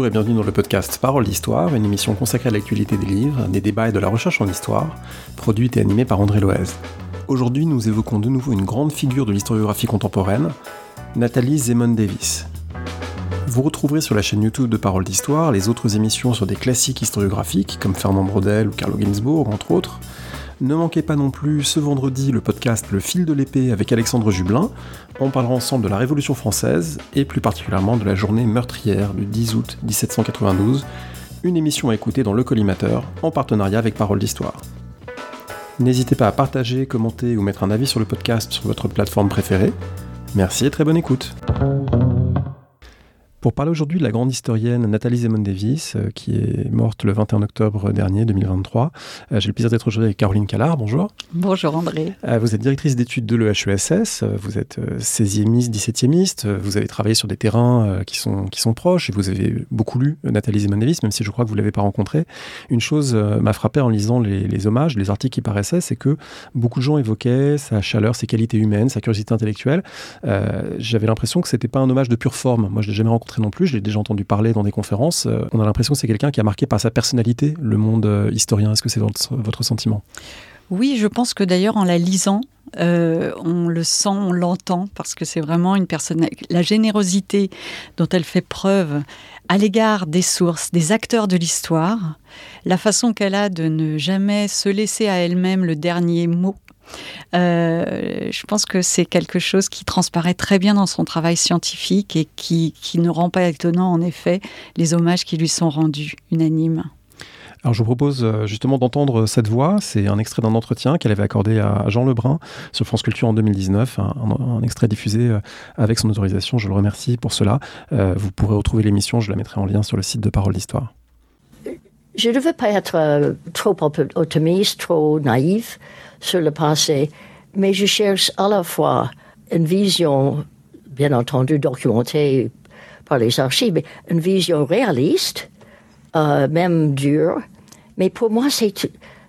Bonjour et bienvenue dans le podcast Parole d'Histoire, une émission consacrée à l'actualité des livres, des débats et de la recherche en histoire, produite et animée par André Loez. Aujourd'hui, nous évoquons de nouveau une grande figure de l'historiographie contemporaine, Nathalie Zemon Davis. Vous retrouverez sur la chaîne YouTube de Parole d'Histoire les autres émissions sur des classiques historiographiques comme Fernand Brodel ou Carlo Ginzburg, entre autres, ne manquez pas non plus ce vendredi le podcast Le fil de l'épée avec Alexandre Jublin. On parlera ensemble de la Révolution française et plus particulièrement de la journée meurtrière du 10 août 1792, une émission à écouter dans Le Collimateur en partenariat avec Parole d'Histoire. N'hésitez pas à partager, commenter ou mettre un avis sur le podcast sur votre plateforme préférée. Merci et très bonne écoute. Pour parler aujourd'hui de la grande historienne Nathalie Zemon Davis, euh, qui est morte le 21 octobre dernier, 2023, euh, j'ai le plaisir d'être aujourd'hui avec Caroline Callard. Bonjour. Bonjour André. Euh, vous êtes directrice d'études de l'EHESS, vous êtes 16e 17e vous avez travaillé sur des terrains qui, sont, qui sont proches et vous avez beaucoup lu Nathalie Zemon Davis, même si je crois que vous ne l'avez pas rencontrée. Une chose m'a frappé en lisant les, les, hommages, les articles qui paraissaient, c'est que beaucoup de gens évoquaient sa chaleur, ses qualités humaines, sa curiosité intellectuelle. J'avais l'impression que c'était pas un hommage de pure forme. Moi, je l'ai jamais rencontré non plus, je l'ai déjà entendu parler dans des conférences. Euh, on a l'impression que c'est quelqu'un qui a marqué par sa personnalité le monde euh, historien. Est-ce que c'est votre, sentiment? Oui, je pense que d'ailleurs en la lisant, euh, on le sent, on l'entend, parce que c'est vraiment une personne. La générosité dont elle fait preuve à l'égard des sources, des acteurs de l'histoire, la façon qu'elle a de ne jamais se laisser à elle-même le dernier mot euh, je pense que c'est quelque chose qui transparaît très bien dans son travail scientifique et qui, ne rend pas étonnant, en effet, les hommages qui lui sont rendus unanimes. Alors je vous propose euh, justement d'entendre cette voix. C'est un extrait d'un entretien qu'elle avait accordé à Jean Lebrun sur France Culture en 2019, un, extrait diffusé euh, avec son autorisation. Je le remercie pour cela. vous pourrez retrouver l'émission, je la mettrai en lien sur le site de Parole d'Histoire. Je ne veux pas être trop optimiste, trop naïf sur le passé, mais je cherche à la fois une vision, bien entendu documentée par les archives, mais une vision réaliste, euh, même dure. Mais pour moi, c'est,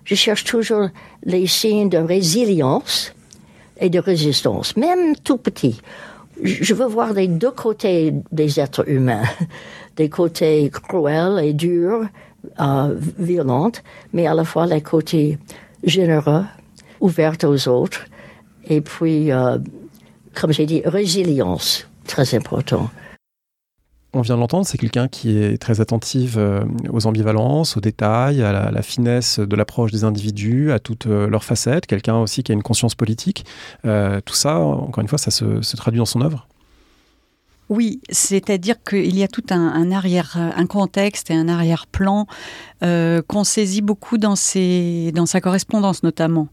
je cherche toujours les signes de résilience et de résistance, même tout petit. Je veux voir les deux côtés des êtres humains, des côtés cruels et durs, euh, violents, mais à la fois les côtés généreux ouverte aux autres. Et puis, euh, comme j'ai dit, résilience, très important. On vient de l'entendre, c'est quelqu'un qui est très attentif euh, aux ambivalences, aux détails, à la, finesse de l'approche des individus, à toutes euh, leurs facettes. Quelqu'un aussi qui a une conscience politique. tout ça, encore une fois, ça se, se traduit dans son œuvre. Oui, c'est-à-dire qu'il y a tout un, arrière, un contexte et un arrière-plan euh, qu'on saisit beaucoup dans, ses, dans sa correspondance notamment,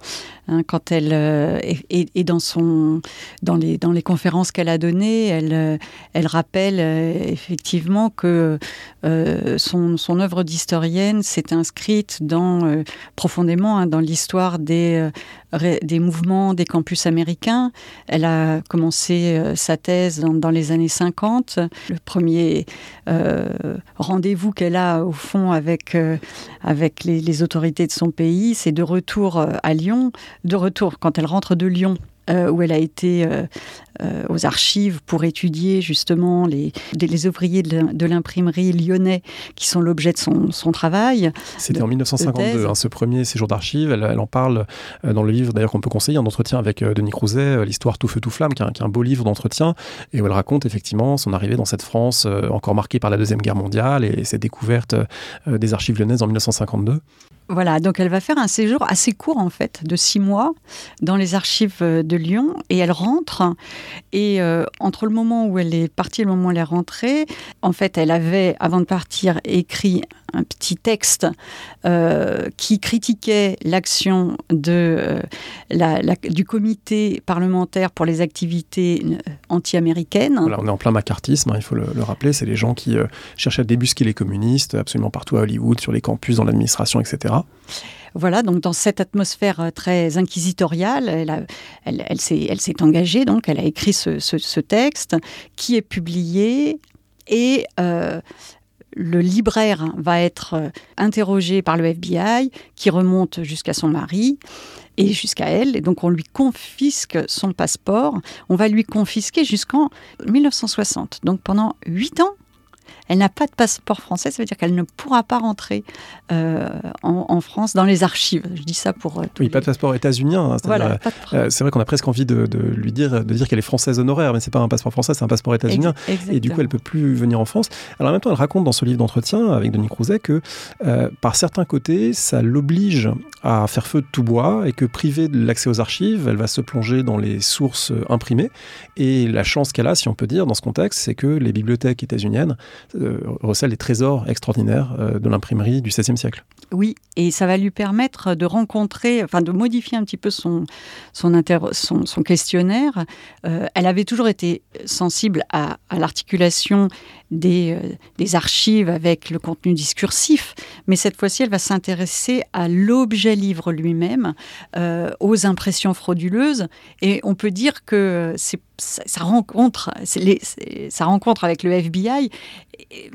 hein, quand elle euh, et, dans son dans les dans les conférences qu'elle a données, elle euh, elle rappelle effectivement que son son œuvre d'historienne s'est inscrite dans profondément hein, dans l'histoire des des mouvements des campus américains. Elle a commencé sa thèse dans, les années 50. Le premier rendez-vous qu'elle a au fond avec avec les, autorités de son pays. C'est de retour euh, à Lyon, de retour. Quand elle rentre de Lyon euh, où elle a été euh, aux archives pour étudier justement les, les ouvriers de l'imprimerie lyonnais qui sont l'objet de son, travail. C'était en 1952, hein, ce premier séjour d'archives. Elle, en parle dans le livre d'ailleurs qu'on peut conseiller, un entretien avec Denis Crouzet, l'histoire Tout feu tout flamme, qui est, un, beau livre d'entretien, et où elle raconte effectivement son arrivée dans cette France encore marquée par la Deuxième Guerre mondiale et ses découvertes des archives lyonnaises en 1952. Voilà, donc elle va faire un séjour assez court en fait, de six mois, dans les archives euh, de Lyon, et elle rentre. Et euh, entre le moment où elle est partie et le moment où elle est rentrée, en fait, elle avait, avant de partir, écrit un petit texte euh, qui critiquait l'action de la, du comité parlementaire pour les activités anti-américaines. Voilà, on est en plein macartisme, hein, il faut le, rappeler. C'est les gens qui cherchaient à débusquer les communistes absolument partout à Hollywood, sur les campus, dans l'administration, etc. Voilà, donc dans cette atmosphère euh, très inquisitoriale, elle, s'est engagée, donc elle a écrit ce, texte qui est publié et euh, le libraire va être euh, interrogé par le FBI qui remonte jusqu'à son mari et jusqu'à elle. Et donc on lui confisque son passeport. On va lui confisquer jusqu'en 1960. Donc pendant huit ans, Elle n'a pas de passeport français, ça veut dire qu'elle ne pourra pas rentrer en, France dans les archives. Je dis ça pour. oui, pas de passeport états-unien. Hein, c'est vrai qu'on a presque envie de, lui dire, de dire qu'elle est française honoraire, mais c'est pas un passeport français, c'est un passeport états-unien. Et du coup, elle peut plus venir en France. Alors en même temps, elle raconte dans ce livre d'entretien avec Denis Crouzet que par certains côtés, ça l'oblige à faire feu de tout bois et que privée de l'accès aux archives, elle va se plonger dans les sources imprimées. Et la chance qu'elle a, si on peut dire, dans ce contexte, c'est que les bibliothèques états-uniennes euh, recèlent des trésors extraordinaires euh, de l'imprimerie du XVIe siècle. Oui, et ça va lui permettre de rencontrer, enfin de modifier un petit peu son, son, son, questionnaire. Euh, elle avait toujours été sensible à, l'articulation des, des, archives avec le contenu discursif, mais cette fois-ci, elle va s'intéresser à l'objet livre lui-même, aux impressions frauduleuses, et on peut dire que c'est sa rencontre, rencontre avec le FBI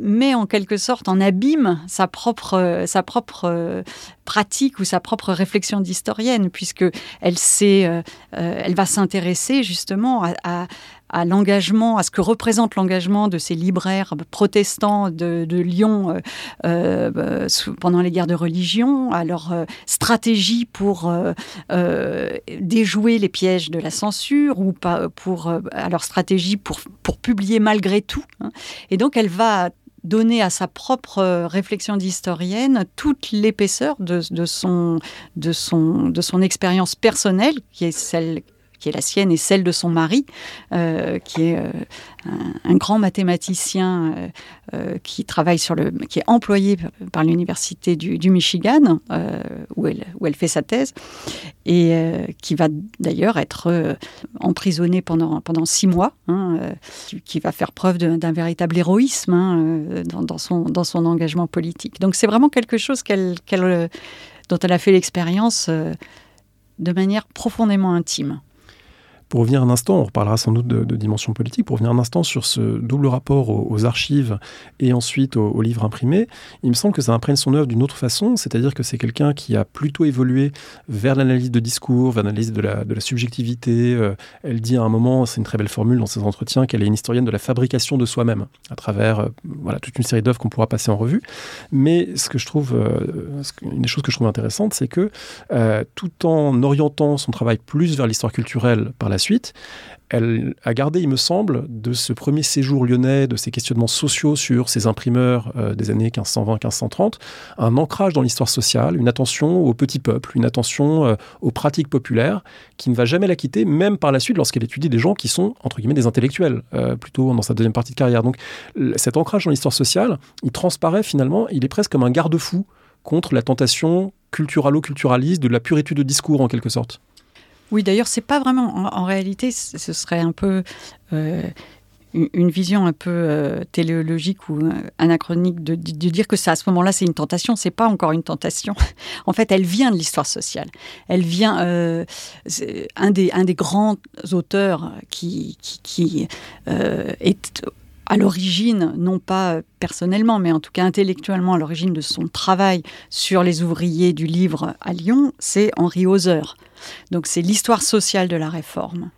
met en quelque sorte en abîme sa propre, sa propre euh, pratique ou sa propre réflexion d'historienne, puisque elle, euh, euh, elle va s'intéresser justement à l'engagement, à ce que représente l'engagement de ces libraires protestants de, Lyon euh, euh, pendant les guerres de religion, à leur euh, stratégie pour déjouer les pièges de la censure ou pas, pour, à leur stratégie pour, pour publier malgré tout. Hein. Et donc elle va donner à sa propre réflexion d'historienne toute l'épaisseur de, de, son, de, son, de son expérience personnelle, qui est celle qui est la sienne et celle de son mari, euh, qui est euh, un, grand mathématicien euh, qui travaille sur le, qui est employé par l'université du, Michigan, où elle, où elle fait sa thèse, et qui va d'ailleurs être emprisonné pendant pendant six mois, hein, qui, va faire preuve d'un véritable héroïsme hein, dans, son dans son engagement politique. Donc c'est vraiment quelque chose dont elle a fait l'expérience de manière profondément intime. Pour revenir un instant, on reparlera sans doute de, dimension politique, pour revenir un instant sur ce double rapport aux, archives et ensuite aux, livres imprimés, il me semble que ça imprègne son œuvre d'une autre façon, c'est-à-dire que c'est quelqu'un qui a plutôt évolué vers l'analyse de discours, vers l'analyse de la, subjectivité. Euh, elle dit à un moment, c'est une très belle formule dans ses entretiens, qu'elle est une historienne de la fabrication de soi-même, à travers euh, voilà, toute une série d'œuvres qu'on pourra passer en revue. Mais ce que je trouve, euh, une des choses que je trouve intéressante, c'est que tout en orientant son travail plus vers l'histoire culturelle par la suite, elle a gardé, il me semble, de ce premier séjour lyonnais, de ces questionnements sociaux sur ces imprimeurs euh, des années 1520-1530, un ancrage dans l'histoire sociale, une attention au petit peuple, une attention euh, aux pratiques populaires, qui ne va jamais la quitter, même par la suite lorsqu'elle étudie des gens qui sont, entre guillemets, des intellectuels, euh, plutôt dans sa deuxième partie de carrière. Donc cet ancrage dans l'histoire sociale, il transparaît finalement, il est presque comme un garde-fou contre la tentation culturalo-culturaliste de la purité de discours en quelque sorte. Oui, d'ailleurs, c'est pas vraiment. En, réalité, ce serait un peu euh, une vision un peu euh, téléologique ou euh, anachronique de, dire que ça, à ce moment-là, c'est une tentation. C'est pas encore une tentation. en fait, elle vient de l'histoire sociale. Elle vient un des un des grands auteurs qui est à l'origine, non pas personnellement, mais en tout cas intellectuellement à l'origine de son travail sur les ouvriers du livre à Lyon, c'est Henri Hauser. Donc c'est l'histoire sociale de la réforme.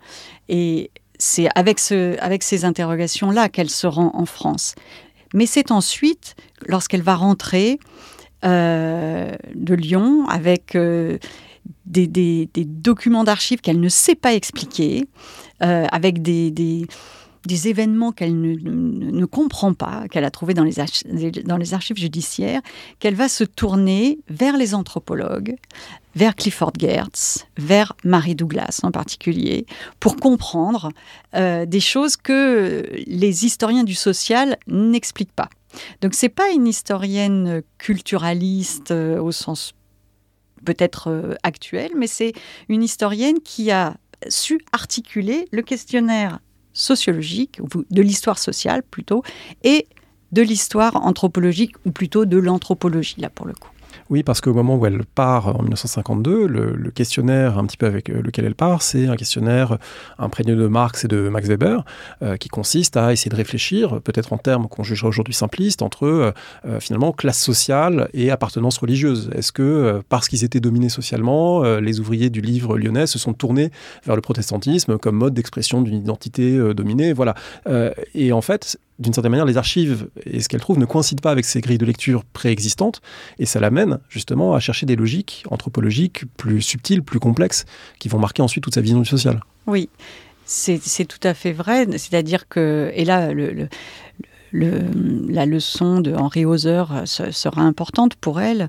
Et c'est avec, ce, avec ces interrogations-là qu'elle se rend en France. Mais c'est ensuite, lorsqu'elle va rentrer euh, de Lyon avec euh, des, documents d'archives qu'elle ne sait pas expliquer, euh, avec des, des événements qu'elle ne, comprend pas, qu'elle a trouvés dans les, archives judiciaires, qu'elle va se tourner vers les anthropologues, vers Clifford Geertz, vers Marie Douglas en particulier, pour comprendre euh, des choses que les historiens du social n'expliquent pas. Donc c'est pas une historienne culturaliste euh, au sens peut-être euh, actuel, mais c'est une historienne qui a su articuler le questionnaire sociologique, ou de l'histoire sociale plutôt, et de l'histoire anthropologique, ou plutôt de l'anthropologie, là pour le coup. Oui, parce qu'au moment où elle part en 1952, le, questionnaire un petit peu avec euh, lequel elle part, c'est un questionnaire imprégné de Marx et de Max Weber, euh, qui consiste à essayer de réfléchir, peut-être en termes qu'on jugerait aujourd'hui simplistes, entre euh, finalement classe sociale et appartenance religieuse. Est-ce que parce qu'ils étaient dominés socialement, les ouvriers du livre lyonnais se sont tournés vers le protestantisme comme mode d'expression d'une identité dominée Voilà. et en fait, d'une certaine manière, les archives et ce qu'elle trouve ne coïncident pas avec ces grilles de lecture préexistantes, et ça l'amène justement à chercher des logiques anthropologiques plus subtiles, plus complexes, qui vont marquer ensuite toute sa vision du social. Oui, c'est tout à fait vrai. C'est-à-dire que, et là, la leçon de Henri Hauser sera importante pour elle,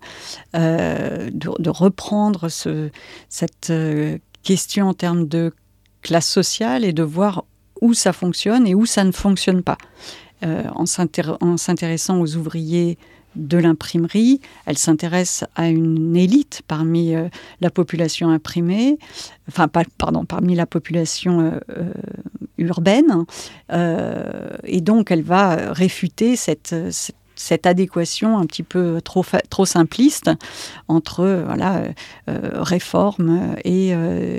euh, de, reprendre ce, cette euh, question en termes de classe sociale et de voir où ça fonctionne et où ça ne fonctionne pas. Euh, en s'intéressant aux ouvriers de l'imprimerie, elle s'intéresse à une élite parmi euh, la population imprimée, enfin pardon, parmi la population euh, urbaine, et donc elle va réfuter cette, cette adéquation un petit peu trop, trop simpliste entre voilà, réforme et,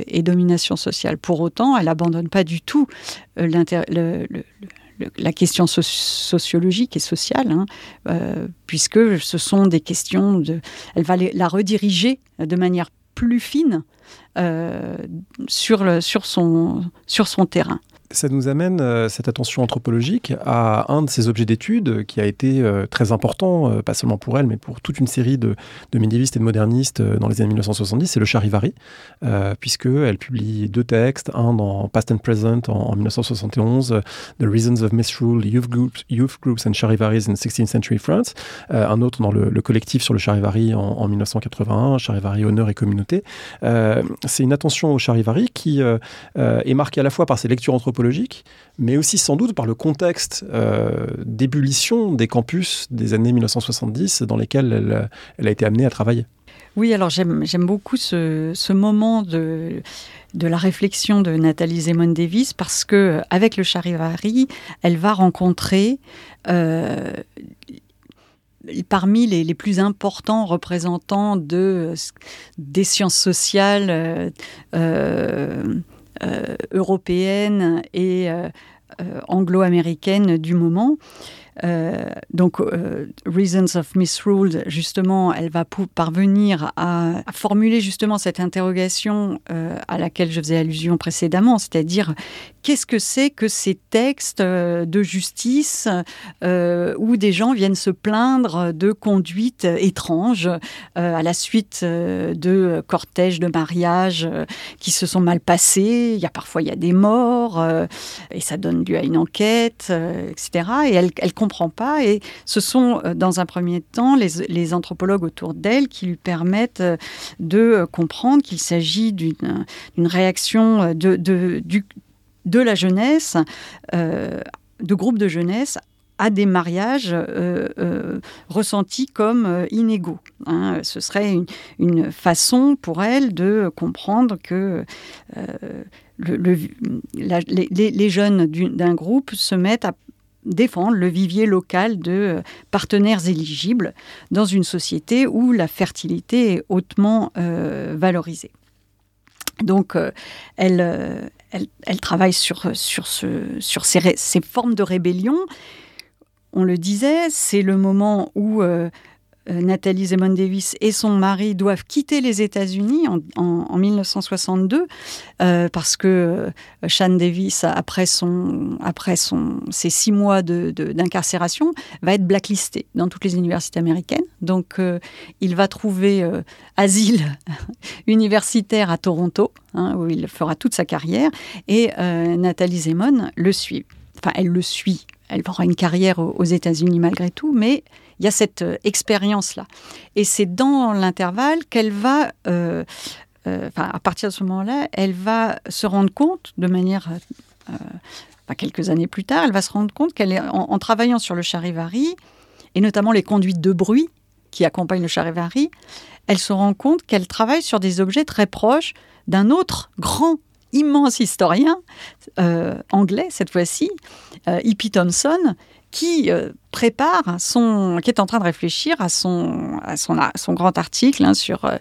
et, domination sociale. Pour autant, elle abandonne pas du tout le, la question sociologique et sociale, hein, euh, puisque ce sont des questions de. Elle va la rediriger de manière plus fine euh, sur, son terrain ça nous amène, euh, cette attention anthropologique, à un de ces objets d'étude qui a été euh, très important, euh, pas seulement pour elle, mais pour toute une série de, de médiévistes et de modernistes dans les années 1970, c'est le Charivari, puisqu'elle publie deux textes, un dans Past and Present en, 1971, The Reasons of Misrule, Youth Groups, Youth Groups and Charivaris in 16th Century France, un autre dans le, collectif sur le Charivari en, en 1981, Charivari Honneur et Communauté. c'est une attention au Charivari qui est marquée à la fois par ses lectures anthropologiques mais aussi sans doute par le contexte euh, d'ébullition des campus des années 1970 dans lesquels elle, a été amenée à travailler. Oui, alors j'aime beaucoup ce, moment de, la réflexion de Nathalie Zemon Davis parce que avec le Charivari, elle va rencontrer euh, parmi les, plus importants représentants de, des sciences sociales. Euh, européenne et euh, euh, anglo-américaine du moment. Euh, donc, euh, Reasons of Misruled, justement, elle va parvenir à, formuler justement cette interrogation euh, à laquelle je faisais allusion précédemment, c'est-à-dire qu'est-ce que c'est que ces textes de justice où des gens viennent se plaindre de conduites étranges à la suite de cortèges de mariage qui se sont mal passés. Il y a parfois il y a des morts et ça donne lieu à une enquête, etc. Et elle comprend pas. Et ce sont, euh, dans un premier temps, les, anthropologues autour d'elle qui lui permettent euh, de euh, comprendre qu'il s'agit d'une réaction de, de, de, la jeunesse, de groupes de jeunesse à des mariages ressentis comme inégaux. Hein. Ce serait une, façon pour elle de comprendre que le, les, les, jeunes d'un groupe se mettent à défendre le vivier local de euh, partenaires éligibles dans une société où la fertilité est hautement euh, valorisée. Donc, euh, elle, travaille sur, sur, ce, sur ces, formes de rébellion. On le disait, c'est le moment où Nathalie Zemon Davis et son mari doivent quitter les États-Unis en, 1962 euh, parce que euh, Sean Davis, après, ses six mois d'incarcération, va être blacklisté dans toutes les universités américaines. Donc, il va trouver asile universitaire à Toronto, hein, où il fera toute sa carrière, et Nathalie Zemon le suit. Enfin, elle le suit. Elle aura une carrière aux États-Unis malgré tout, mais il y a cette euh, expérience-là. Et c'est dans l'intervalle qu'elle va, euh, euh, à partir de ce moment-là, elle va se rendre compte de manière... quelques années plus tard, elle va se rendre compte qu'elle est en, travaillant sur le charivari, et notamment les conduites de bruit qui accompagnent le charivari, elle se rend compte qu'elle travaille sur des objets très proches d'un autre grand immense historien anglais cette fois-ci, Hippie Thompson, qui euh, prépare son, qui est en train de réfléchir à son, à son, grand article hein, sur, euh,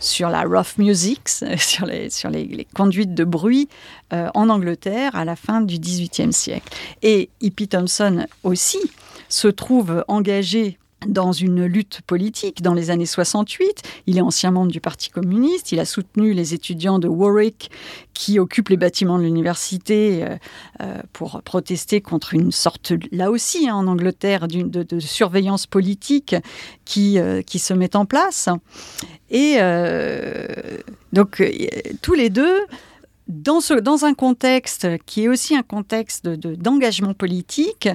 sur la rough music, sur les, sur les, conduites de bruit euh, en Angleterre à la fin du XVIIIe siècle. Et Hippie Thompson aussi se trouve engagé dans une lutte politique dans les années 68. Il est ancien membre du Parti communiste. Il a soutenu les étudiants de Warwick qui occupent les bâtiments de l'université euh, euh, pour protester contre une sorte, là aussi hein, en Angleterre, de, de, surveillance politique qui, euh, qui se met en place. Et donc, tous les deux dans, ce, dans, un contexte qui est aussi un contexte d'engagement de, politique,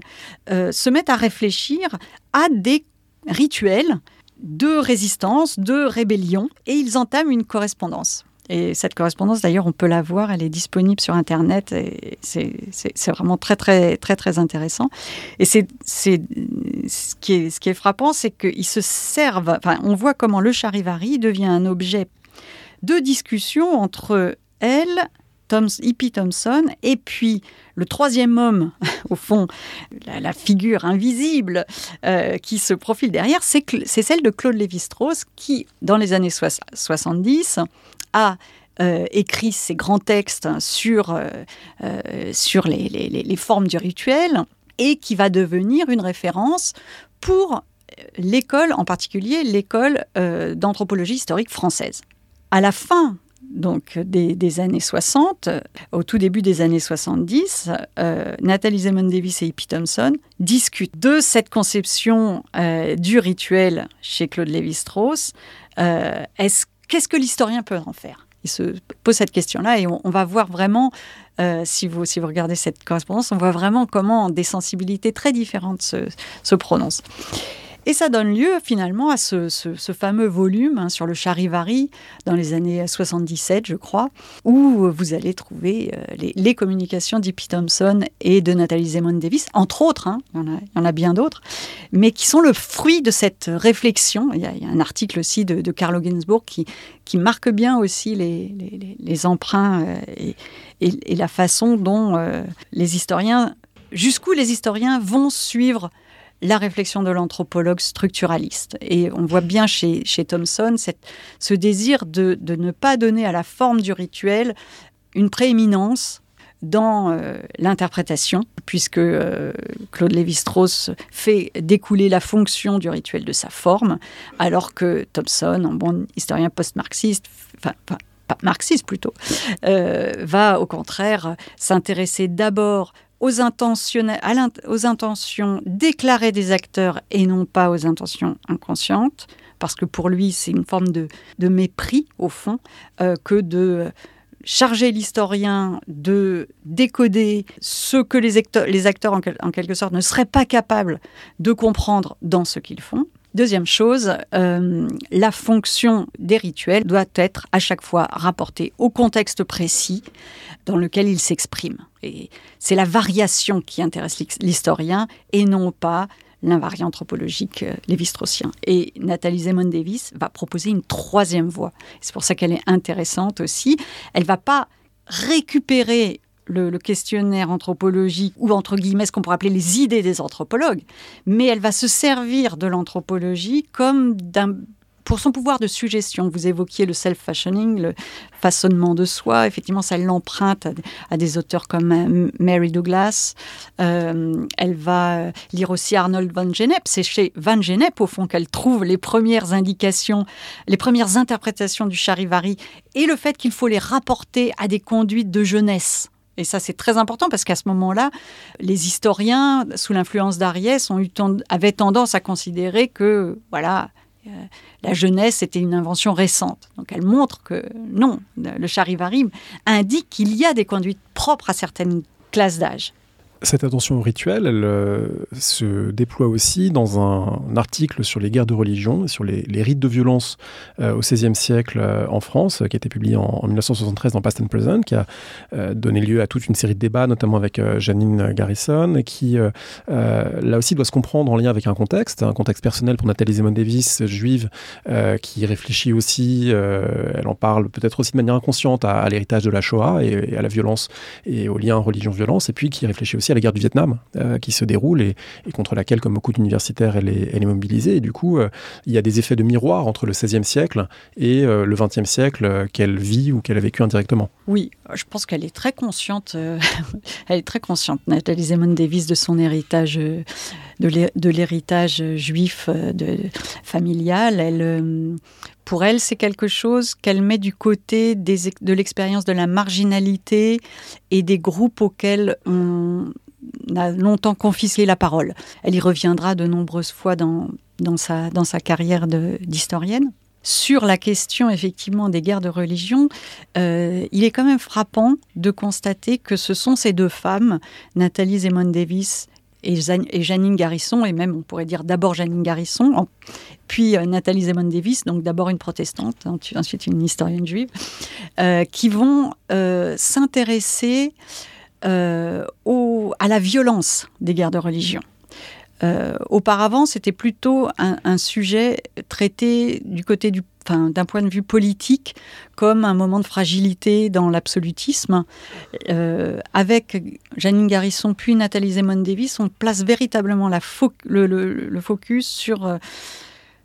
se mettent à réfléchir à des rituels de résistance, de rébellion, et ils entament une correspondance. Et cette correspondance, d'ailleurs, on peut la voir, elle est disponible sur Internet, et c'est vraiment très, très, très, très intéressant. Et c'est ce, qui est, ce qui est frappant, c'est qu'ils se servent, enfin, on voit comment le charivari devient un objet de discussion entre elle, Hippie Thompson, et puis le troisième homme, au fond, la, figure invisible euh, qui se profile derrière, c'est celle de Claude Lévi-Strauss qui, dans les années 70, a euh, écrit ses grands textes sur, euh, sur les, les, formes du rituel et qui va devenir une référence pour l'école, en particulier l'école d'anthropologie historique française. À la fin donc des, années 60, au tout début des années 70, euh, Nathalie Zemon Davis et Hippie Thompson discutent de cette conception euh, du rituel chez Claude Lévi-Strauss. Euh, qu'est-ce que l'historien peut en faire? Il se pose cette question-là et on, va voir vraiment, si, vous, si vous regardez cette correspondance, on voit vraiment comment des sensibilités très différentes se, se prononcent. Et ça donne lieu finalement à ce, fameux volume hein, sur le charivari dans les années 77, je crois, où vous allez trouver euh, les, communications d'E.P. Thompson et de Nathalie Zemon Davis, entre autres, hein, il, y en a, bien d'autres, mais qui sont le fruit de cette réflexion. Il y a, un article aussi de, de Carlo Ginzburg qui, qui marque bien aussi les, emprunts euh, et, la façon dont euh, les historiens, jusqu'où les historiens vont suivre la réflexion de l'anthropologue structuraliste. Et on voit bien chez, chez Thomson ce désir de, de, ne pas donner à la forme du rituel une prééminence dans euh, l'interprétation, puisque euh, Claude Lévi-Strauss fait découler la fonction du rituel de sa forme, alors que Thomson, un bon historien post-marxiste, enfin, marxiste plutôt, euh, va au contraire s'intéresser d'abord aux, intentions déclarées des acteurs et non pas aux intentions inconscientes, parce que pour lui, c'est une forme de, mépris, au fond, euh, que de charger l'historien de décoder ce que les acteurs, les acteurs en, quelque sorte, ne seraient pas capables de comprendre dans ce qu'ils font. Deuxième chose, euh, la fonction des rituels doit être à chaque fois rapportée au contexte précis dans lequel ils s'expriment. Et c'est la variation qui intéresse l'historien et non pas l'invariant anthropologique euh, lévi-straussien. Et Nathalie Zemon Davis va proposer une troisième voie. C'est pour ça qu'elle est intéressante aussi. Elle va pas récupérer le, questionnaire anthropologique, ou entre guillemets ce qu'on pourrait appeler les idées des anthropologues, mais elle va se servir de l'anthropologie comme pour son pouvoir de suggestion, vous évoquiez le self-fashioning, le façonnement de soi. Effectivement, ça l'emprunte à, des auteurs comme euh, Mary Douglas. Euh, elle va lire aussi Arnold van Gennep. C'est chez van Gennep, au fond, qu'elle trouve les premières indications, les premières interprétations du charivari et le fait qu'il faut les rapporter à des conduites de jeunesse. Et ça, c'est très important parce qu'à ce moment-là, les historiens, sous l'influence d'Ariès, avaient tendance à considérer que, voilà, euh, la jeunesse était une invention récente. Donc elle montre que non, le charivari indique qu'il y a des conduites propres à certaines classes d'âge. Cette attention au rituel, elle euh, se déploie aussi dans un, article sur les guerres de religion, sur les, rites de violence euh, au XVIe siècle euh, en France, qui a été publié en, 1973 dans Past and Present, qui a donné lieu à toute une série de débats, notamment avec Janine Garrison, qui là aussi doit se comprendre en lien avec un contexte, un contexte personnel pour Nathalie Zemon Davis, juive, qui réfléchit aussi, elle en parle peut-être aussi de manière inconsciente à, l'héritage de la Shoah et, et, à la violence et au lien religion-violence, et puis qui réfléchit aussi à la guerre du Vietnam qui se déroule et, contre laquelle, comme beaucoup d'universitaires, elle est, mobilisée. Et du coup, il y a des effets de miroir entre le XVIe siècle et le XXe siècle qu'elle vit ou qu'elle a vécu indirectement. Oui, je pense qu'elle est très consciente. elle est très consciente, Nathalie Zemon Davis, de son héritage, de l'héritage juif familial. Elle pour elle, c'est quelque chose qu'elle met du côté de l'expérience de la marginalité et des groupes auxquels on a longtemps confisqué la parole. Elle y reviendra de nombreuses fois dans, dans, sa, dans sa carrière d'historienne. Sur la question effectivement des guerres de religion, euh, il est quand même frappant de constater que ce sont ces deux femmes, Nathalie Zemon Davis et, Janine Garrison, et même on pourrait dire d'abord Janine Garrison, puis euh, Nathalie Zemon Davis, donc d'abord une protestante, ensuite une historienne juive, euh, qui vont euh, s'intéresser à la violence des guerres de religion. Auparavant, c'était plutôt un, sujet traité du côté du d'un point de vue politique, comme un moment de fragilité dans l'absolutisme. Euh, avec Janine Garrison puis Nathalie Zemon Davis, on place véritablement la le, focus sur, euh,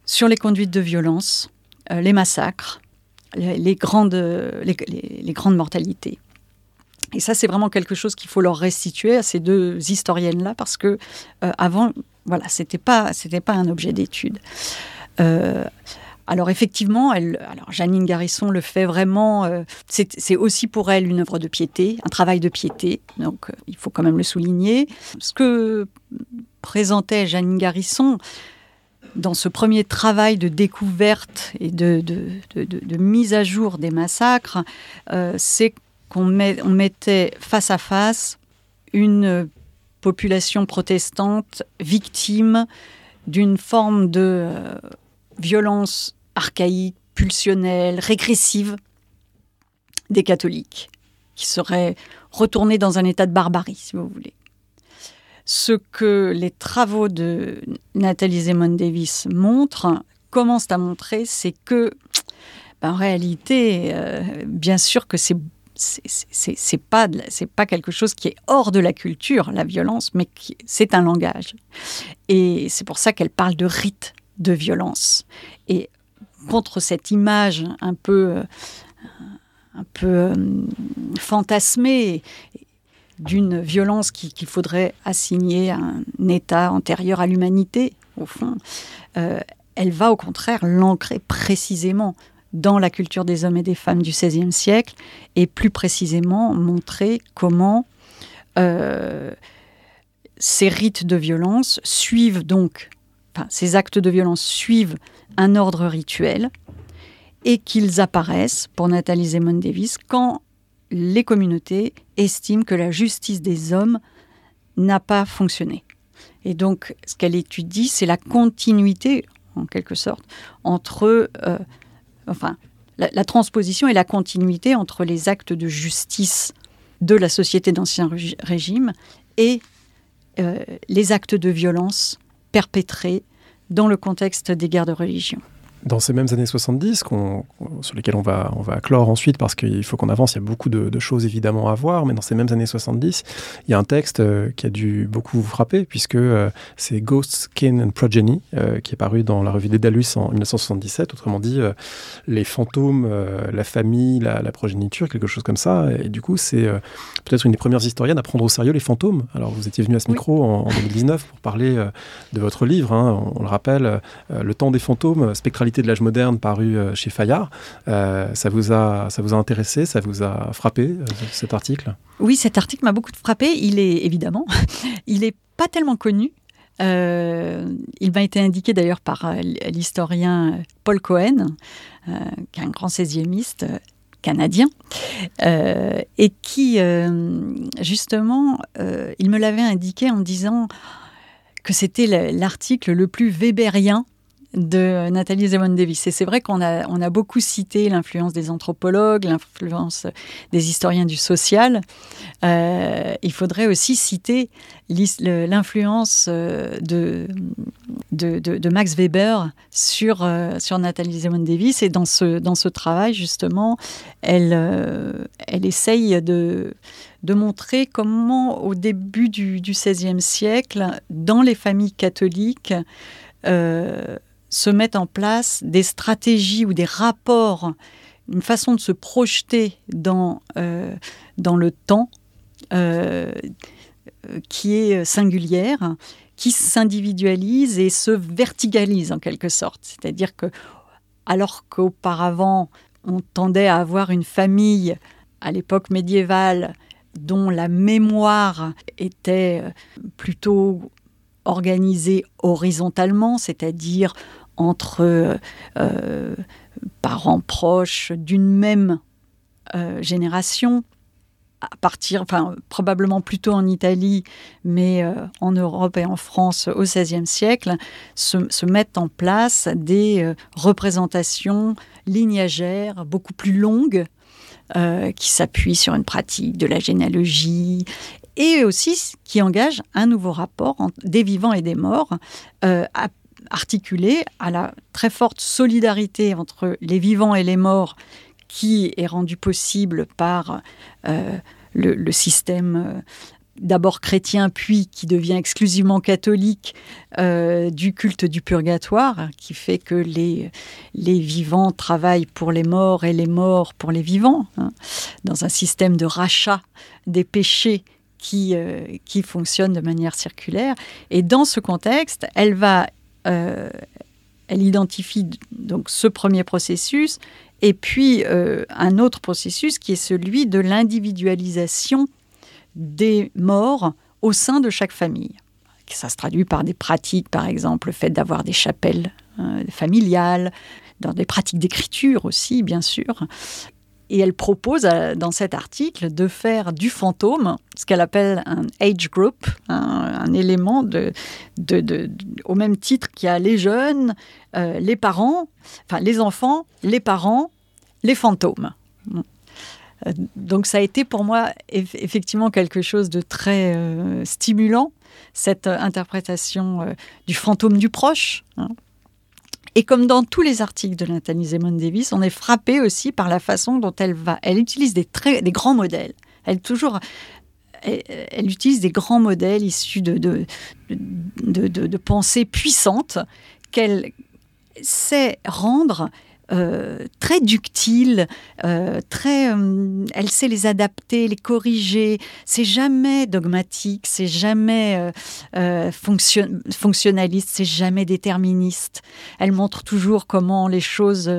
sur les conduites de violence, euh, les massacres, les, grandes, les, grandes mortalités. Et ça, c'est vraiment quelque chose qu'il faut leur restituer à ces deux historiennes-là, parce que avant, voilà, c'était pas, c'était pas un objet d'étude. Alors effectivement, elle, alors Janine Garrison le fait vraiment. Euh, c'est aussi pour elle une œuvre de piété, un travail de piété. Donc euh, il faut quand même le souligner. Ce que présentait Janine Garrison dans ce premier travail de découverte et de, mise à jour des massacres, euh, c'est qu'on mettait face à face une population protestante victime d'une forme de violence archaïque, pulsionnelle, régressive des catholiques, qui seraient retournés dans un état de barbarie, si vous voulez. Ce que les travaux de Nathalie Zemon Davis montrent, commencent à montrer, c'est que, ben, en réalité, euh, bien sûr que c'est c'est pas c'est pas quelque chose qui est hors de la culture la violence mais c'est un langage et c'est pour ça qu'elle parle de rite de violence. Et contre cette image un peu, euh, un peu euh, fantasmée d'une violence qu'il faudrait assigner à un état antérieur à l'humanité, au fond, euh, elle va au contraire l'ancrer précisément dans la culture des hommes et des femmes du XVIe siècle, et plus précisément montrer comment ces rites de violence suivent donc ces actes de violence suivent un ordre rituel et qu'ils apparaissent, pour Nathalie Zemon Davis, quand les communautés estiment que la justice des hommes n'a pas fonctionné. Et donc, ce qu'elle étudie, c'est la continuité, en quelque sorte, entre, euh, enfin, la, transposition et la continuité entre les actes de justice de la société d'Ancien Régime et euh, les actes de violence perpétrés dans le contexte des guerres de religion dans ces mêmes années 70, sur lesquelles on va, on va clore ensuite parce qu'il faut qu'on avance, il y a beaucoup de, choses évidemment à voir, mais dans ces mêmes années 70, il y a un texte euh, qui a dû beaucoup vous frapper, puisque euh, c'est Ghost, Kin and Progeny, euh, qui est paru dans la revue Dédalus en 1977, autrement dit, les fantômes, la famille, la, progéniture, quelque chose comme ça. Et du coup, c'est peut-être une des premières historiennes à prendre au sérieux les fantômes. Alors, vous étiez venu à ce micro en, 2019 pour parler de votre livre, hein, on, on, le rappelle, Le temps des fantômes, spectralité de l'âge moderne paru euh, chez Fayard. Euh, ça, vous a, ça vous a intéressé, ça vous a frappé, euh, cet article? Oui, cet article m'a beaucoup frappé. Il est évidemment, il n'est pas tellement connu. il m'a été indiqué d'ailleurs par l'historien Paul Cohen, qui est un grand 16e canadien, et qui, justement, il me l'avait indiqué en disant que c'était l'article le plus weberien de Nathalie Zemon Davis. Et c'est vrai qu'on a, on a beaucoup cité l'influence des anthropologues, l'influence des historiens du social. Euh, il faudrait aussi citer l'influence euh, de, de, Max Weber sur, euh, sur Nathalie Zemon Davis. Et dans ce, dans ce travail, justement, elle, elle essaye de, de montrer comment, au début du XVIe siècle, dans les familles catholiques, se mettent en place des stratégies ou des rapports, une façon de se projeter dans, euh, dans le temps euh, qui est singulière, qui s'individualise et se vertigalise en quelque sorte. C'est-à-dire que alors qu'auparavant on tendait à avoir une famille à l'époque médiévale dont la mémoire était plutôt organisée horizontalement, c'est-à-dire entre euh, parents proches d'une même euh, génération, à partir, enfin probablement plutôt en Italie, mais euh, en Europe et en France au XVIe siècle, se, mettent en place des représentations lignagères beaucoup plus longues qui s'appuient sur une pratique de la généalogie et aussi qui engagent un nouveau rapport des vivants et des morts articulé à la très forte solidarité entre les vivants et les morts qui est rendue possible par euh, le, système euh, d'abord chrétien, puis qui devient exclusivement catholique euh, du culte du purgatoire, qui fait que les, les vivants travaillent pour les morts et les morts pour les vivants, hein, dans un système de rachat des péchés qui, qui fonctionne de manière circulaire. Et dans ce contexte, elle va euh, elle identifie donc ce premier processus et puis euh, un autre processus qui est celui de l'individualisation des morts au sein de chaque famille. Ça se traduit par des pratiques, par exemple, le fait d'avoir des chapelles euh, familiales, dans des pratiques d'écriture aussi, bien sûr, et elle propose dans cet article de faire du fantôme ce qu'elle appelle un age group, un, élément au même titre qu'il y a les jeunes, euh, les parents, enfin les enfants, les parents, les fantômes. Euh, donc ça a été pour moi effectivement quelque chose de très euh, stimulant, cette interprétation du fantôme du proche. Hein. Et comme dans tous les articles de Nathalie Zemon Davis, on est frappé aussi par la façon dont elle va. Elle utilise des, très, des grands modèles. Elle toujours. Elle, utilise des grands modèles issus de, de, de, de pensées puissantes qu'elle sait rendre euh, très ductile, euh, très, euh, elle sait les adapter, les corriger. C'est jamais dogmatique, c'est jamais fonction, fonctionnaliste, c'est jamais déterministe. Elle montre toujours comment les choses.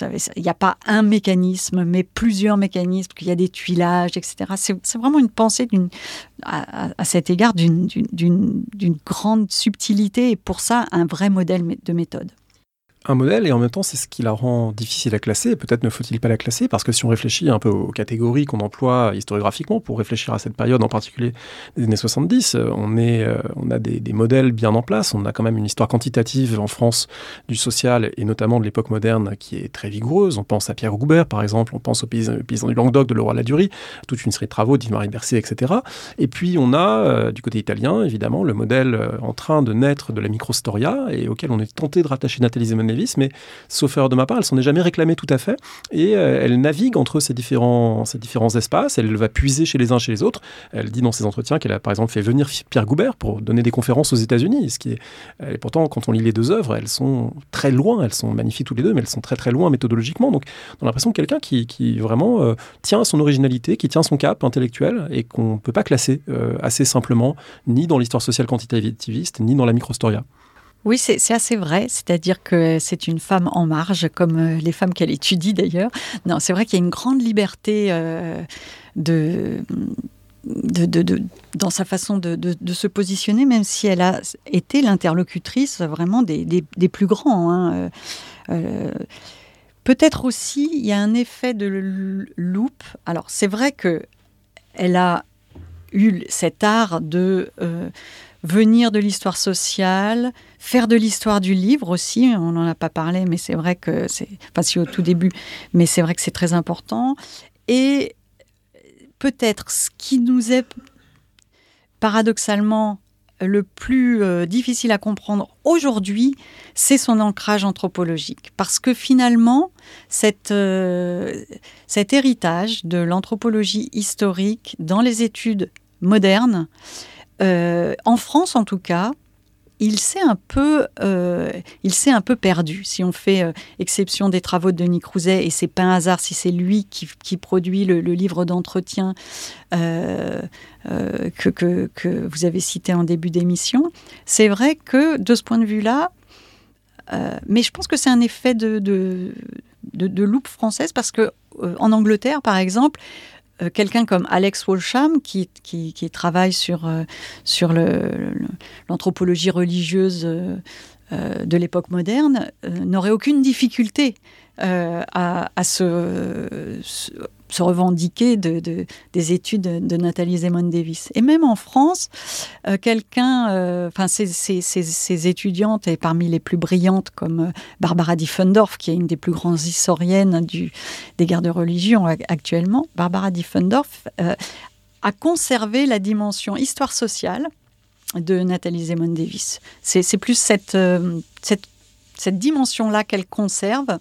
il n'y a pas un mécanisme, mais plusieurs mécanismes, qu'il y a des tuilages, etc. C'est vraiment une pensée à, cet égard d'une grande subtilité et pour ça un vrai modèle de méthode un modèle et en même temps c'est ce qui la rend difficile à classer. Peut-être ne faut-il pas la classer parce que si on réfléchit un peu aux catégories qu'on emploie historiographiquement pour réfléchir à cette période en particulier des années 70, euh, on, est, euh, on a des, modèles bien en place. On a quand même une histoire quantitative en France du social et notamment de l'époque moderne qui est très vigoureuse. On pense à Pierre Goubert par exemple, on pense aux paysans, du Languedoc de Leroy Ladurie, toute une série de travaux d'Yves-Marie Bercier, etc. Et puis on a euh, du côté italien évidemment le modèle en train de naître de la microstoria et auquel on est tenté de rattacher Nathalie Zemmour mais sauf erreur de ma part, elle s'en est jamais réclamée tout à fait. Et euh, elle navigue entre ces différents, ces différents espaces. Elle va puiser chez les uns, chez les autres. Elle dit dans ses entretiens qu'elle a par exemple fait venir Pierre Goubert pour donner des conférences aux États-Unis. Est, et pourtant, quand on lit les deux œuvres, elles sont très loin. Elles sont magnifiques toutes les deux, mais elles sont très très loin méthodologiquement. Donc, on a l'impression de quelqu'un qui, vraiment euh, tient à son originalité, qui tient son cap intellectuel et qu'on ne peut pas classer euh, assez simplement, ni dans l'histoire sociale quantitativiste, ni dans la microstoria. Oui, c'est assez vrai. C'est-à-dire que c'est une femme en marge, comme euh, les femmes qu'elle étudie d'ailleurs. Non, c'est vrai qu'il y a une grande liberté euh, dans sa façon de, se positionner, même si elle a été l'interlocutrice vraiment des, plus grands. Hein. Euh, peut-être aussi, il y a un effet de loupe. Alors, c'est vrai que elle a eu cet art de venir de l'histoire sociale, faire de l'histoire du livre aussi. On n'en a pas parlé, mais c'est vrai que c'est, enfin si au tout début, mais c'est vrai que c'est très important. Et peut-être ce qui nous est paradoxalement le plus euh, difficile à comprendre aujourd'hui, c'est son ancrage anthropologique. Parce que finalement, euh, cet héritage de l'anthropologie historique dans les études modernes, euh, en France en tout cas, il s'est un peu, euh, il s'est un peu perdu. Si on fait euh, exception des travaux de Denis Crouzet, et c'est pas un hasard si c'est lui qui, produit le, livre d'entretien euh, que, que, vous avez cité en début d'émission, c'est vrai que de ce point de vue-là, mais je pense que c'est un effet de, de, de, loupe française parce que en Angleterre, par exemple, euh, quelqu'un comme Alex Walsham, qui, qui, travaille sur, euh, sur l'anthropologie religieuse euh, de l'époque moderne, n'aurait aucune difficulté à, à se revendiquer de, des études de Nathalie Zemon Davis. Et même en France, euh, quelqu'un, euh, enfin ces, étudiantes, et parmi les plus brillantes comme euh, Barbara Diffendorf, qui est une des plus grandes historiennes du, des guerres de religion actuellement, Barbara Diffendorf a conservé la dimension histoire sociale de Nathalie Zemon Davis. C'est plus cette, cette, cette dimension-là qu'elle conserve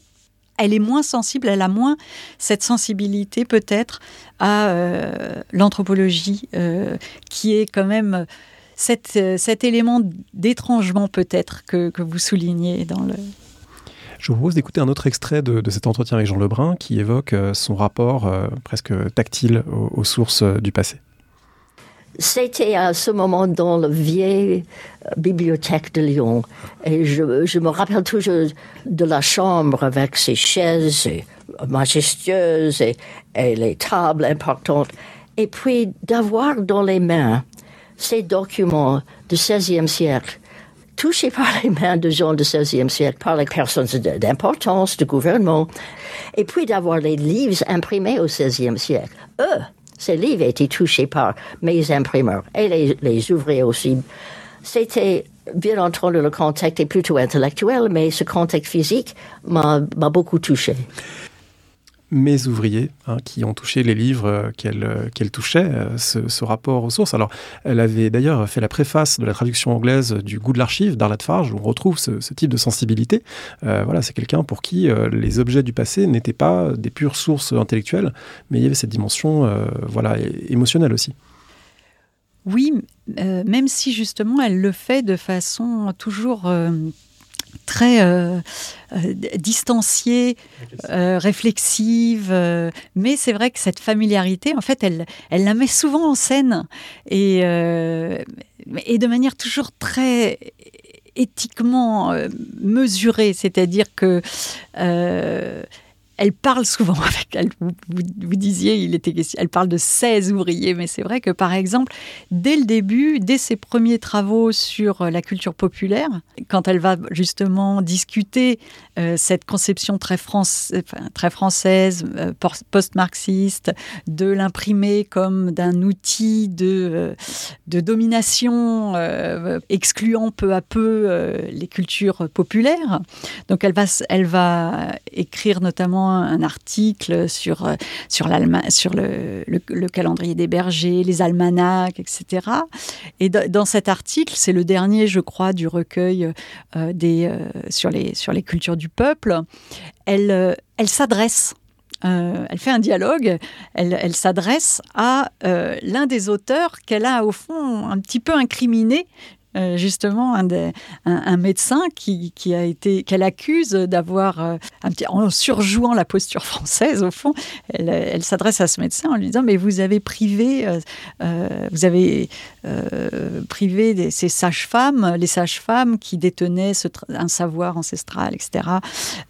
elle est moins sensible, elle a moins cette sensibilité peut-être à euh, l'anthropologie, euh, qui est quand même cet, euh, cet élément d'étrangement peut-être que, que, vous soulignez dans le... Je vous propose d'écouter un autre extrait de, cet entretien avec Jean Lebrun qui évoque son rapport presque tactile aux sources du passé. C'était à ce moment dans la vieille euh, bibliothèque de Lyon. Et je, me rappelle toujours de la chambre avec ses chaises majestueuses et, et les tables importantes. Et puis d'avoir dans les mains ces documents du XVIe siècle, touchés par les mains de gens du XVIe siècle, par les personnes d'importance du gouvernement, et puis d'avoir les livres imprimés au XVIe siècle. Eux, ces livres étaient touchés par mes imprimeurs et les, les ouvriers aussi. C'était bien entendu le contexte est plutôt intellectuel, mais ce contexte physique m'a beaucoup touché mes ouvriers hein, qui ont touché les livres euh, qu'elle euh, qu'elle touchait, euh, ce, rapport aux sources. Alors, elle avait d'ailleurs fait la préface de la traduction anglaise du Goût de l'archive d'Arlette Farge, où on retrouve ce, type de sensibilité. voilà, c'est quelqu'un pour qui les objets du passé n'étaient pas des pures sources intellectuelles, mais il y avait cette dimension voilà, émotionnelle aussi. Oui, même si justement elle le fait de façon toujours très euh, euh, distanciée, euh, réflexive, mais c'est vrai que cette familiarité, en fait, elle, elle la met souvent en scène et, et de manière toujours très éthiquement mesurée, c'est-à-dire que elle parle souvent avec elle. Vous, disiez, il était elle parle de 16 ouvriers, mais c'est vrai que par exemple, dès le début, dès ses premiers travaux sur euh, la culture populaire, quand elle va justement discuter euh, cette conception très, française, euh, post-marxiste, de l'imprimer comme d'un outil de, de domination, excluant peu à peu les cultures populaires. Donc elle va, elle va écrire notamment un article sur, euh, sur, sur le, le, calendrier des bergers, les almanachs, etc. Et dans cet article, c'est le dernier, je crois, du recueil euh, des, euh, sur, les, sur les cultures du peuple, elle, elle s'adresse elle fait un dialogue, elle, elle s'adresse à l'un des auteurs qu'elle a au fond un petit peu incriminé euh, justement un, médecin qui, a été qu'elle accuse d'avoir euh, en surjouant la posture française au fond elle, s'adresse à ce médecin en lui disant mais vous avez privé euh, vous avez privé ces sages-femmes les sages-femmes qui détenaient ce, un savoir ancestral etc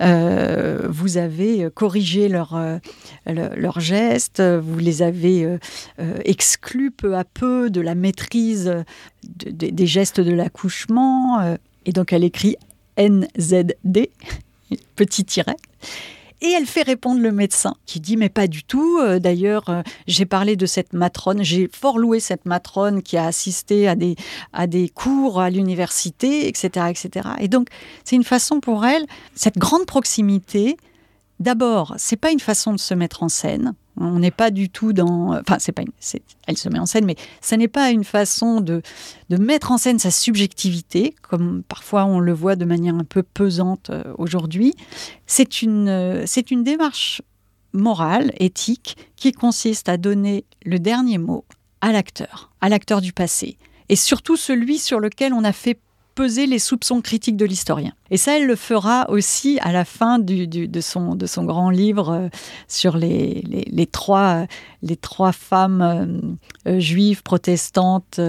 vous avez corrigé leurs leur gestes vous les avez exclus peu à peu de la maîtrise des gestes de l'accouchement. Euh, et donc elle écrit NZD, petit tiret. Et elle fait répondre le médecin, qui dit mais pas du tout. Euh, d'ailleurs, euh, j'ai parlé de cette matrone, j'ai fort loué cette matrone qui a assisté à des, à des cours à l'université, etc., etc. Et donc, c'est une façon pour elle, cette grande proximité. D'abord, c'est pas une façon de se mettre en scène. On n'est pas du tout dans. Enfin, c'est pas. Elle se met en scène, mais ce n'est pas une façon de, de mettre en scène sa subjectivité, comme parfois on le voit de manière un peu pesante euh, aujourd'hui. C'est une, euh, c'est une démarche morale, éthique, qui consiste à donner le dernier mot à l'acteur, à l'acteur du passé, et surtout celui sur lequel on a fait peser les soupçons critiques de l'historien. Et ça, elle le fera aussi à la fin du, de, son, de son grand livre euh, sur les, les, trois, les trois femmes euh, euh, juives, protestantes,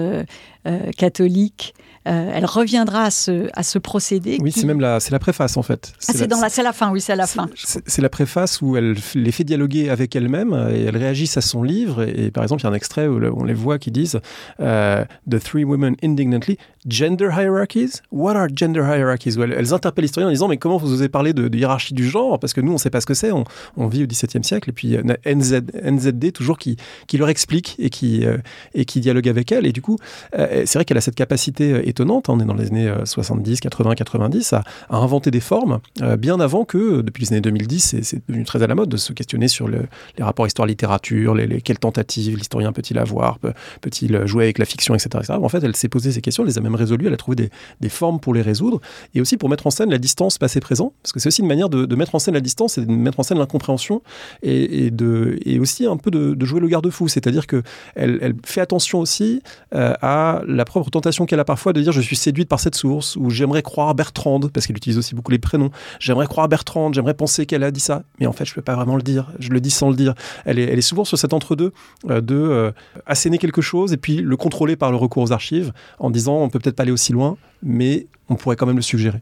catholiques euh, elle reviendra à ce, à ce procédé. Oui, c'est même la, c'est la préface en fait. Ah, c'est, la, la, fin, oui, c'est à la fin. C'est, la préface où elle les fait dialoguer avec elle-même et elles réagissent à son livre. Et, par exemple, il y a un extrait où on les voit qui disent euh, The Three Women Indignantly, Gender Hierarchies? What are gender hierarchies? Elles, interpellent l'historien en disant Mais comment vous osez parler de, hiérarchie du genre? Parce que nous, on ne sait pas ce que c'est. On, vit au XVIIe siècle. Et puis NZ, NZD, toujours, qui, leur explique et qui, euh, et qui dialogue avec elle. Et du coup, c'est vrai qu'elle a cette capacité étonnante, on est dans les années 70, 80, 90, à, inventer des formes, euh, bien avant que, depuis les années 2010, c'est devenu très à la mode de se questionner sur les rapports histoire-littérature, les, quelles tentatives l'historien peut-il avoir, peut-il jouer avec la fiction, etc. En fait, elle s'est posé ces questions, les a même résolues, elle a trouvé des, formes pour les résoudre, et aussi pour mettre en scène la distance passé-présent, parce que c'est aussi une manière de, mettre en scène la distance et de mettre en scène l'incompréhension, et, de, et aussi un peu de, jouer le garde-fou, c'est-à-dire qu'elle elle fait attention aussi euh, à la propre tentation qu'elle a parfois de dire je suis séduite par cette source, ou j'aimerais croire Bertrande, parce qu'elle utilise aussi beaucoup les prénoms, j'aimerais croire Bertrande, j'aimerais penser qu'elle a dit ça, mais en fait je peux pas vraiment le dire, je le dis sans le dire. Elle est, elle est souvent sur cet entre-deux euh, de euh, asséner quelque chose et puis le contrôler par le recours aux archives en disant on peut peut-être pas aller aussi loin, mais on pourrait quand même le suggérer.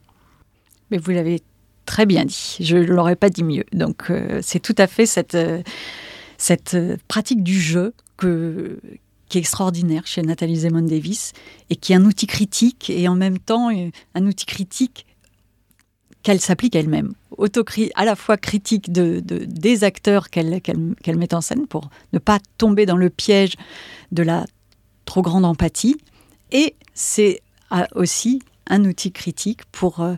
Mais vous l'avez très bien dit, je ne l'aurais pas dit mieux. Donc euh, c'est tout à fait cette, cette pratique du jeu qui est extraordinaire chez Nathalie Zemon Davis et qui est un outil critique et en même temps euh, un outil critique qu'elle s'applique elle-même, à la fois critique de, des acteurs qu'elle met en scène pour ne pas tomber dans le piège de la trop grande empathie, et c'est aussi un outil critique pour, euh,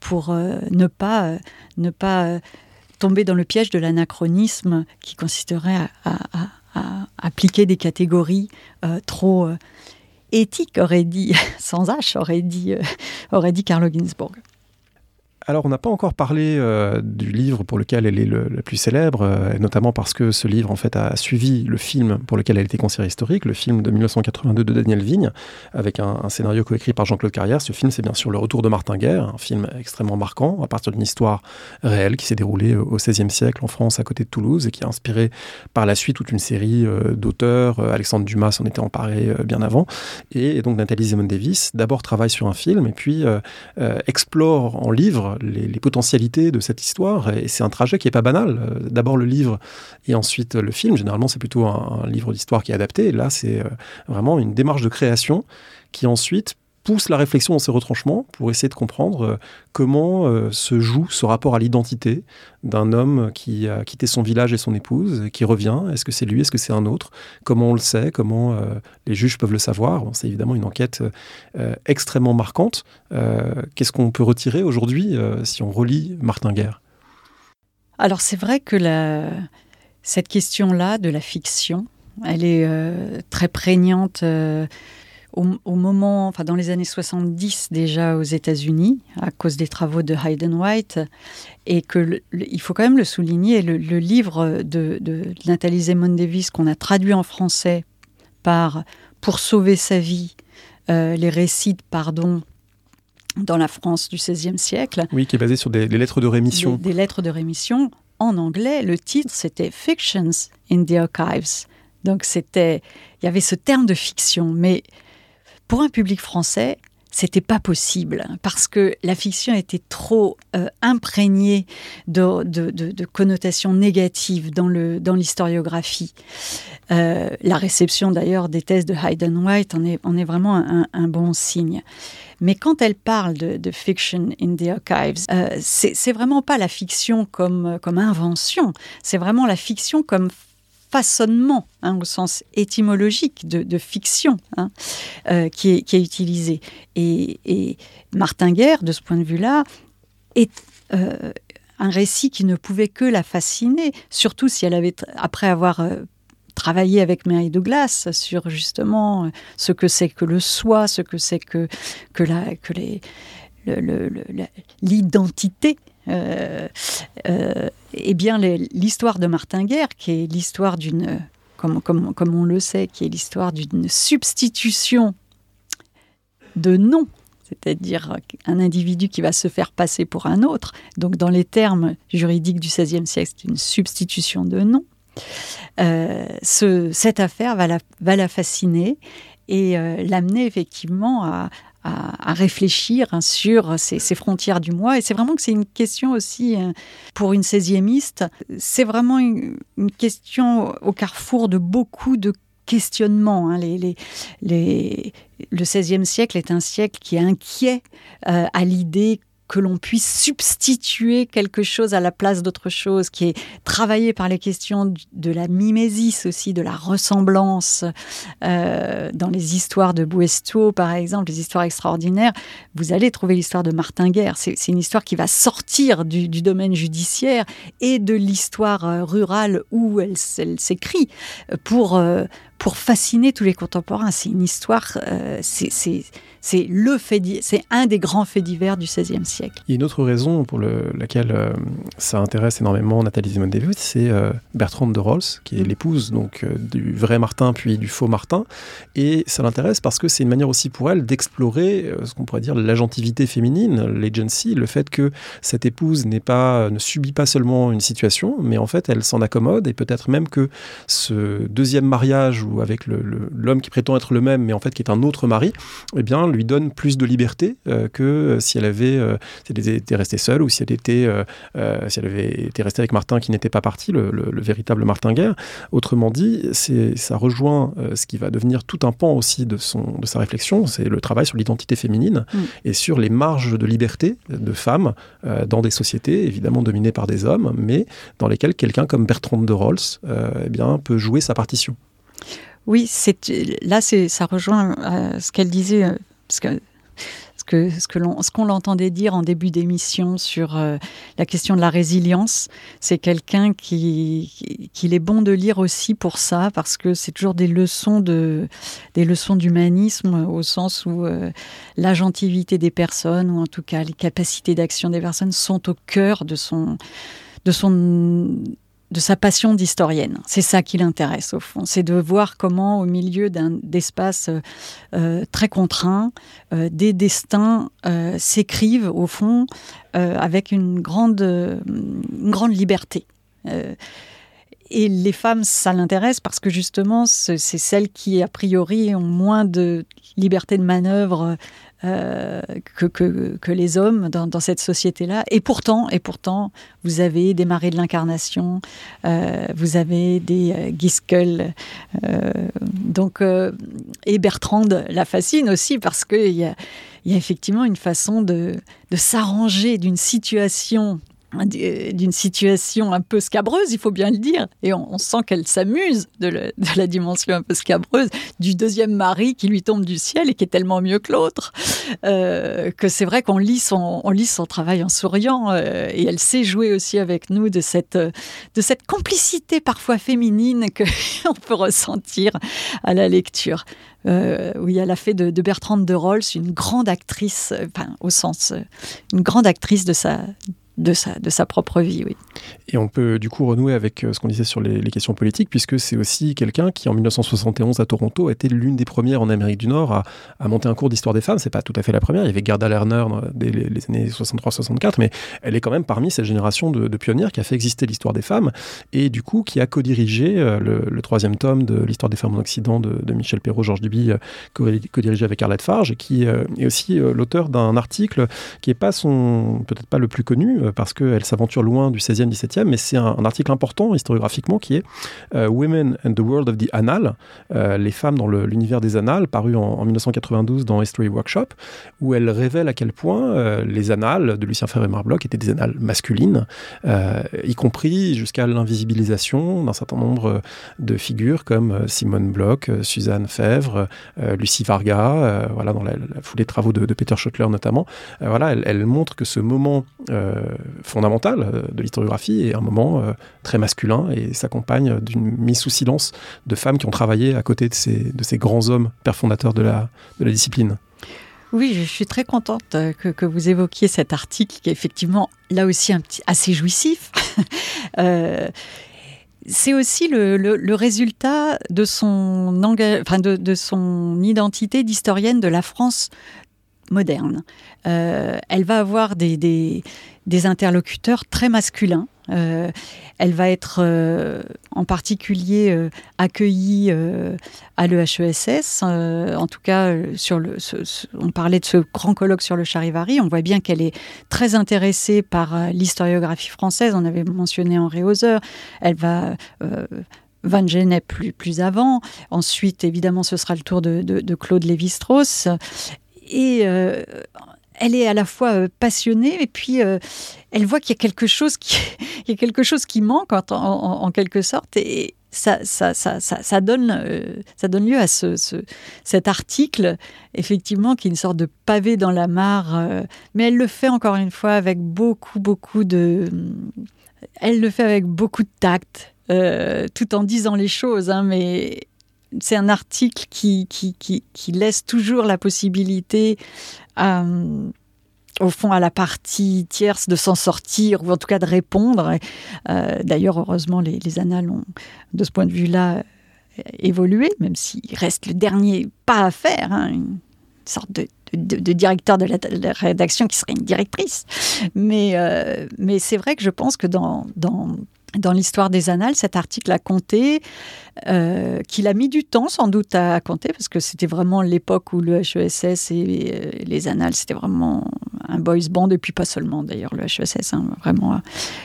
pour euh, ne pas, ne pas tomber dans le piège de l'anachronisme qui consisterait à appliquer des catégories euh, trop euh, éthiques, aurait dit, sans H, aurait dit, euh, aurait dit Carlo Ginzburg. Alors, on n'a pas encore parlé euh, du livre pour lequel elle est le, plus célèbre, euh, notamment parce que ce livre, en fait, a suivi le film pour lequel elle été considérée historique, le film de 1982 de Daniel Vigne, avec un, scénario coécrit par Jean-Claude Carrière. Ce film, c'est bien sûr Le Retour de Martin Guerre, un film extrêmement marquant, à partir d'une histoire réelle qui s'est déroulée au XVIe siècle en France, à côté de Toulouse, et qui a inspiré par la suite toute une série euh, d'auteurs. Alexandre Dumas s'en était emparé bien avant. Et, donc, Nathalie Zemon Davis, d'abord travaille sur un film, et puis explore en livre les, potentialités de cette histoire. Et c'est un trajet qui est pas banal. Euh, d'abord le livre et ensuite le film. Généralement, c'est plutôt un, livre d'histoire qui est adapté. là, c'est euh, vraiment une démarche de création qui ensuite pousse la réflexion dans ses retranchements pour essayer de comprendre euh, comment euh, se joue ce rapport à l'identité d'un homme qui a quitté son village et son épouse, qui revient. Est-ce que c'est lui? Est-ce que c'est un autre? Comment on le sait? Comment euh, les juges peuvent le savoir? C'est évidemment une enquête extrêmement marquante. Qu'est-ce qu'on peut retirer aujourd'hui si on relit Martin Guerre? Alors c'est vrai que cette question-là de la fiction, elle est très prégnante au, moment, enfin dans les années 70 déjà aux États-Unis, à cause des travaux de Hayden White, et que il faut quand même le souligner, le, livre de, Nathalie Zemon Davis qu'on a traduit en français par Pour sauver sa vie, euh, les récits de pardon dans la France du XVIe siècle. Oui, qui est basé sur des, lettres de rémission. Des, des, lettres de rémission. En anglais, le titre c'était Fictions in the Archives. Donc c'était, il y avait ce terme de fiction, mais pour un public français, c'était pas possible parce que la fiction était trop euh, imprégnée de, connotations négatives dans le dans l'historiographie. Euh, la réception d'ailleurs des thèses de Hayden White en est, en est vraiment un, bon signe. Mais quand elle parle de, fiction in the archives, euh, c'est vraiment pas la fiction comme invention, c'est vraiment la fiction comme façonnement, hein, au sens étymologique de, fiction, hein, euh, qui, est, utilisé. Et, Martin Guerre, de ce point de vue-là, est euh, un récit qui ne pouvait que la fasciner, surtout si elle avait, après avoir euh, travaillé avec Mary Douglas sur justement ce que c'est que le soi, ce que c'est que, que, la, que l'identité eh bien, l'histoire de Martin Guerre, qui est l'histoire d'une, comme, comme, on le sait, qui est l'histoire d'une substitution de nom, c'est-à-dire un individu qui va se faire passer pour un autre. Donc, dans les termes juridiques du XVIe siècle, c'est une substitution de nom. Euh, ce, cette affaire va la fasciner et l'amener effectivement à, à, réfléchir hein, sur ces, frontières du moi. Et c'est vraiment que c'est une question aussi euh, pour une 16e c'est vraiment une, question au carrefour de beaucoup de questionnements. Hein. Les, le XVIe siècle est un siècle qui est inquiet euh, à l'idée que l'on puisse substituer quelque chose à la place d'autre chose, qui est travaillé par les questions de la mimésis aussi, de la ressemblance. Euh, dans les histoires de Buesto, par exemple, les histoires extraordinaires, vous allez trouver l'histoire de Martin Guerre. C'est une histoire qui va sortir du, domaine judiciaire et de l'histoire euh, rurale où elle, s'écrit pour, euh, pour fasciner tous les contemporains. C'est une histoire, euh, c'est le fait, c'est un des grands faits divers du XVIe siècle. A une autre raison pour laquelle euh, ça intéresse énormément Nathalie Simone David, c'est euh, Bertrande de Rolls, qui est mm. l'épouse donc du vrai Martin puis du faux Martin, et ça l'intéresse parce que c'est une manière aussi pour elle d'explorer ce qu'on pourrait dire l'agentivité féminine, l'agency, le fait que cette épouse n'est pas, ne subit pas seulement une situation, mais en fait elle s'en accommode et peut-être même que ce deuxième mariage avec l'homme qui prétend être le même, mais en fait qui est un autre mari, eh bien, lui donne plus de liberté euh, que si elle avait, euh, si elle était restée seule ou si elle était, euh, si elle avait été restée avec Martin qui n'était pas parti, le, véritable Martin Guerre. Autrement dit, ça rejoint ce qui va devenir tout un pan aussi de, son, de sa réflexion, c'est le travail sur l'identité féminine mm. et sur les marges de liberté de femmes dans des sociétés évidemment dominées par des hommes, mais dans lesquelles quelqu'un comme Bertrand de Rolls eh bien, peut jouer sa partition. Oui, là, ça rejoint euh, ce qu'elle disait, euh, ce que ce que ce qu'on l'entendait dire en début d'émission sur euh, la question de la résilience, c'est quelqu'un qui qu'il est bon de lire aussi pour ça parce que c'est toujours des leçons de des leçons d'humanisme au sens où l'agentivité des personnes ou en tout cas les capacités d'action des personnes sont au cœur de son de son de sa passion d'historienne. C'est ça qui l'intéresse au fond, c'est de voir comment au milieu d'un espace euh, très contraint, euh, des destins euh, s'écrivent au fond avec une grande, une grande liberté. et les femmes, ça l'intéresse parce que justement, c'est celles qui, a priori, ont moins de liberté de manœuvre euh, que, les hommes dans, cette société-là. Et pourtant, et pourtant, vous avez des marées de l'incarnation, euh, vous avez des euh, Giskel, donc et Bertrand la fascine aussi parce qu'il y a, effectivement une façon de s'arranger d'une situation d'une situation un peu scabreuse, il faut bien le dire. Et on, sent qu'elle s'amuse de, la dimension un peu scabreuse du deuxième mari qui lui tombe du ciel et qui est tellement mieux que l'autre, euh, que c'est vrai qu'on lit, son, on lit son travail en souriant. Euh, et elle sait jouer aussi avec nous de cette, de cette complicité parfois féminine qu'on peut ressentir à la lecture. Euh, oui, elle a fait de, Bertrande de Rolls une grande actrice, enfin, au sens, une grande actrice de sa, de sa, propre vie, oui. Et on peut du coup renouer avec euh, ce qu'on disait sur les, questions politiques, puisque c'est aussi quelqu'un qui, en 1971 à Toronto, a été l'une des premières en Amérique du Nord à, monter un cours d'histoire des femmes. C'est pas tout à fait la première. Il y avait Gerda Lerner dès les, années 63-64, mais elle est quand même parmi cette génération de, de pionnières qui a fait exister l'histoire des femmes et du coup qui a co-dirigé euh, le, troisième tome de l'histoire des femmes en Occident de, Michel Perrault, Georges Duby, euh, co-dirigé avec Arlette Farge, et qui est aussi l'auteur d'un article qui est pas son, peut-être pas le plus connu, parce qu'elle s'aventure loin du 16e, 17e, mais c'est un, article important historiographiquement qui est euh, Women and the World of the Annals, euh, les femmes dans l'univers des annales, paru en, 1992 dans History Workshop, où elle révèle à quel point euh, les annales de Lucien Ferré Marbloch étaient des annales masculines, y compris jusqu'à l'invisibilisation d'un certain nombre de figures comme Simone Bloch, Suzanne Fèvre, Lucie Varga, voilà, dans la, foulée de travaux de, Peter Schottler notamment. voilà, elle, montre que ce moment fondamental de l'historiographie est un moment euh, très masculin et s'accompagne d'une mise sous silence de femmes qui ont travaillé à côté de ces, grands hommes pères fondateurs de la, discipline. Oui, je suis très contente euh, que, vous évoquiez cet article qui est effectivement là aussi un petit, assez jouissif. euh, c'est aussi le, résultat de son, de son identité d'historienne de la France moderne. Euh, elle va avoir des, des, interlocuteurs très masculins euh, elle va être euh, en particulier accueillie à l'EHESS. en tout cas, sur le, on parlait de ce grand colloque sur le charivari. On voit bien qu'elle est très intéressée par l'historiographie française. On avait mentionné Henri Hauser. Elle va Van Genet plus, plus avant. Ensuite, évidemment, ce sera le tour de, de Claude Lévi-Strauss. Et elle est à la fois euh, passionnée et puis euh, elle voit qu'il y a quelque chose qui, y a quelque chose qui manque en, quelque sorte. Et ça, ça, ça, ça, donne, euh, ça donne lieu à ce, cet article, effectivement, qui est une sorte de pavé dans la mare, mais elle le fait encore une fois avec beaucoup, beaucoup de... Elle le fait avec beaucoup de tact, tout en disant les choses, hein, mais c'est un article qui, qui, qui, laisse toujours la possibilité euh, au fond à la partie tierce de s'en sortir ou en tout cas de répondre. Euh, d'ailleurs, heureusement, les, annales ont, de ce point de vue-là, évolué, même s'il reste le dernier pas à faire, hein, une sorte de, directeur de la, rédaction qui serait une directrice. Mais, euh, mais c'est vrai que je pense que dans dans l'histoire des annales, cet article a compté, euh, qu'il a mis du temps sans doute à, compter, parce que c'était vraiment l'époque où le HESS et euh, les annales, c'était vraiment un boys band, et puis pas seulement d'ailleurs le HESS, hein, vraiment.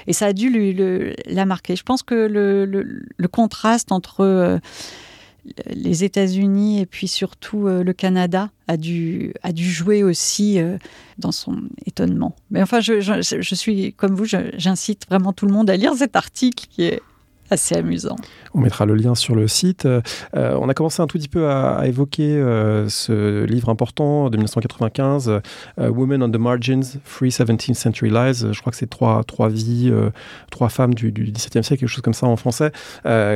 Et ça a dû lui, le, la marquer. Je pense que le, le, contraste entre... Euh, les États-Unis et puis surtout euh, le Canada a dû, jouer aussi euh, dans son étonnement. Mais enfin, je suis comme vous, j'incite vraiment tout le monde à lire cet article qui est assez amusant. On mettra le lien sur le site. Euh, on a commencé un tout petit peu à, évoquer euh, ce livre important de 1995, euh, Women on the Margins, Free 17th Century Lies. Je crois que c'est trois, trois vies, trois femmes du, du, XVIIe siècle, quelque chose comme ça en français,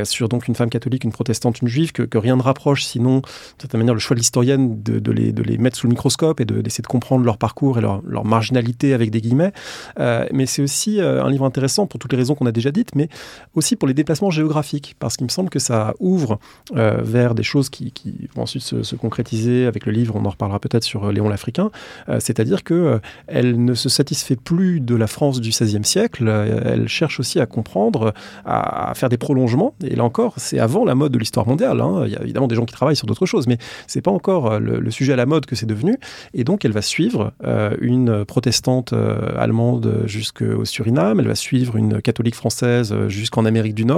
sur donc une femme catholique, une protestante, une juive, que, rien ne rapproche, sinon, de certaine manière, le choix de l'historienne de, de, les, de mettre sous le microscope et d'essayer de, comprendre leur parcours et leur, leur marginalité avec des guillemets. mais c'est aussi un livre intéressant pour toutes les raisons qu'on a déjà dites, mais aussi pour les déplacements géographiques, parce qu'il me semble que ça ouvre euh, vers des choses qui, vont ensuite se, concrétiser avec le livre, on en reparlera peut-être sur euh, Léon l'Africain, euh, c'est-à-dire que elle ne se satisfait plus de la France du XVIe siècle, elle cherche aussi à comprendre, à, faire des prolongements, et là encore, c'est avant la mode de l'histoire mondiale, hein. il y a évidemment des gens qui travaillent sur d'autres choses, mais c'est pas encore le, sujet à la mode que c'est devenu, et donc elle va suivre une protestante allemande jusqu'au Suriname, elle va suivre une catholique française jusqu'en Amérique du Nord,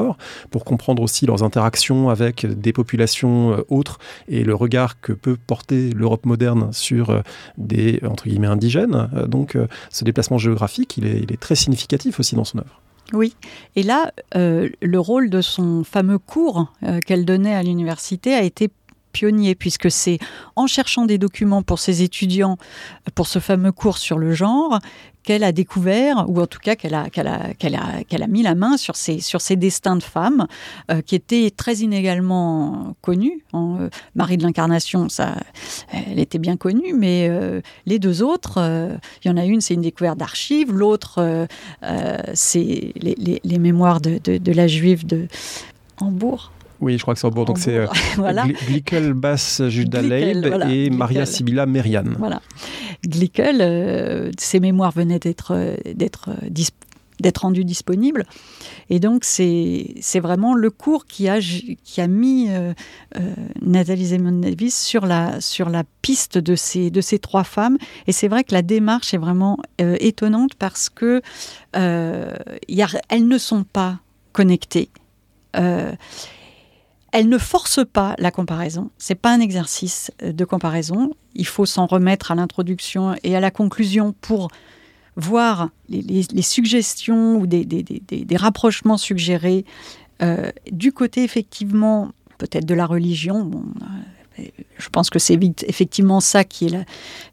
pour comprendre aussi leurs interactions avec des populations euh, autres et le regard que peut porter l'Europe moderne sur euh, des entre guillemets indigènes. Euh, donc ce déplacement géographique, il est, il est, très significatif aussi dans son œuvre. Oui, et là, le rôle de son fameux cours qu'elle donnait à l'université a été pionnier, puisque c'est en cherchant des documents pour ses étudiants, pour ce fameux cours sur le genre, qu'elle a découvert, ou en tout cas qu'elle a, qu'elle a, qu'elle a, qu'elle a mis la main sur ces, sur destins de femmes euh, qui étaient très inégalement connus. Euh, Marie de l'Incarnation, ça, elle était bien connue, mais euh, les deux autres, il y en a une, c'est une découverte d'archives, l'autre, c'est les, mémoires de, la juive de Hambourg. Oui, je crois que c'est Hambourg. Donc c'est voilà. Glickel Bass Judah Leib et Maria Sibylla Merian. Voilà. Glickel, euh, ses mémoires venaient d'être euh, d'être euh, d'être rendues disponibles. Et donc, c'est vraiment le cours qui a, qui a mis Nathalie Zemon-Davis sur la, sur la piste de ces, de ces trois femmes. Et c'est vrai que la démarche est vraiment étonnante parce que y a, elles ne sont pas connectées. Elle ne force pas la comparaison. C'est pas un exercice euh, de comparaison. Il faut s'en remettre à l'introduction et à la conclusion pour voir les, suggestions ou des, rapprochements suggérés euh, du côté effectivement peut-être de la religion. Bon, je pense que c'est effectivement ça qui est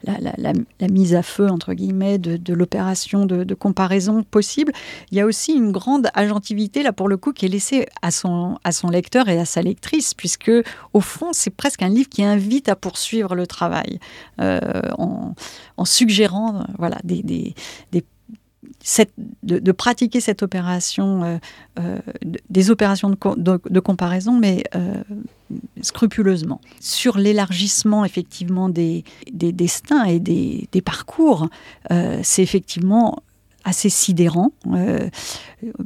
la, mise à feu, entre guillemets, de, l'opération de, comparaison possible. Il y a aussi une grande agentivité, là, pour le coup, qui est laissée à son, à son lecteur et à sa lectrice, puisque, au fond, c'est presque un livre qui invite à poursuivre le travail, euh, en, suggérant voilà, des, des, des de, pratiquer cette opération, euh, euh, des opérations de, comparaison, mais euh, scrupuleusement. Sur l'élargissement effectivement des, destins et des, des parcours, c'est effectivement assez sidérant, euh,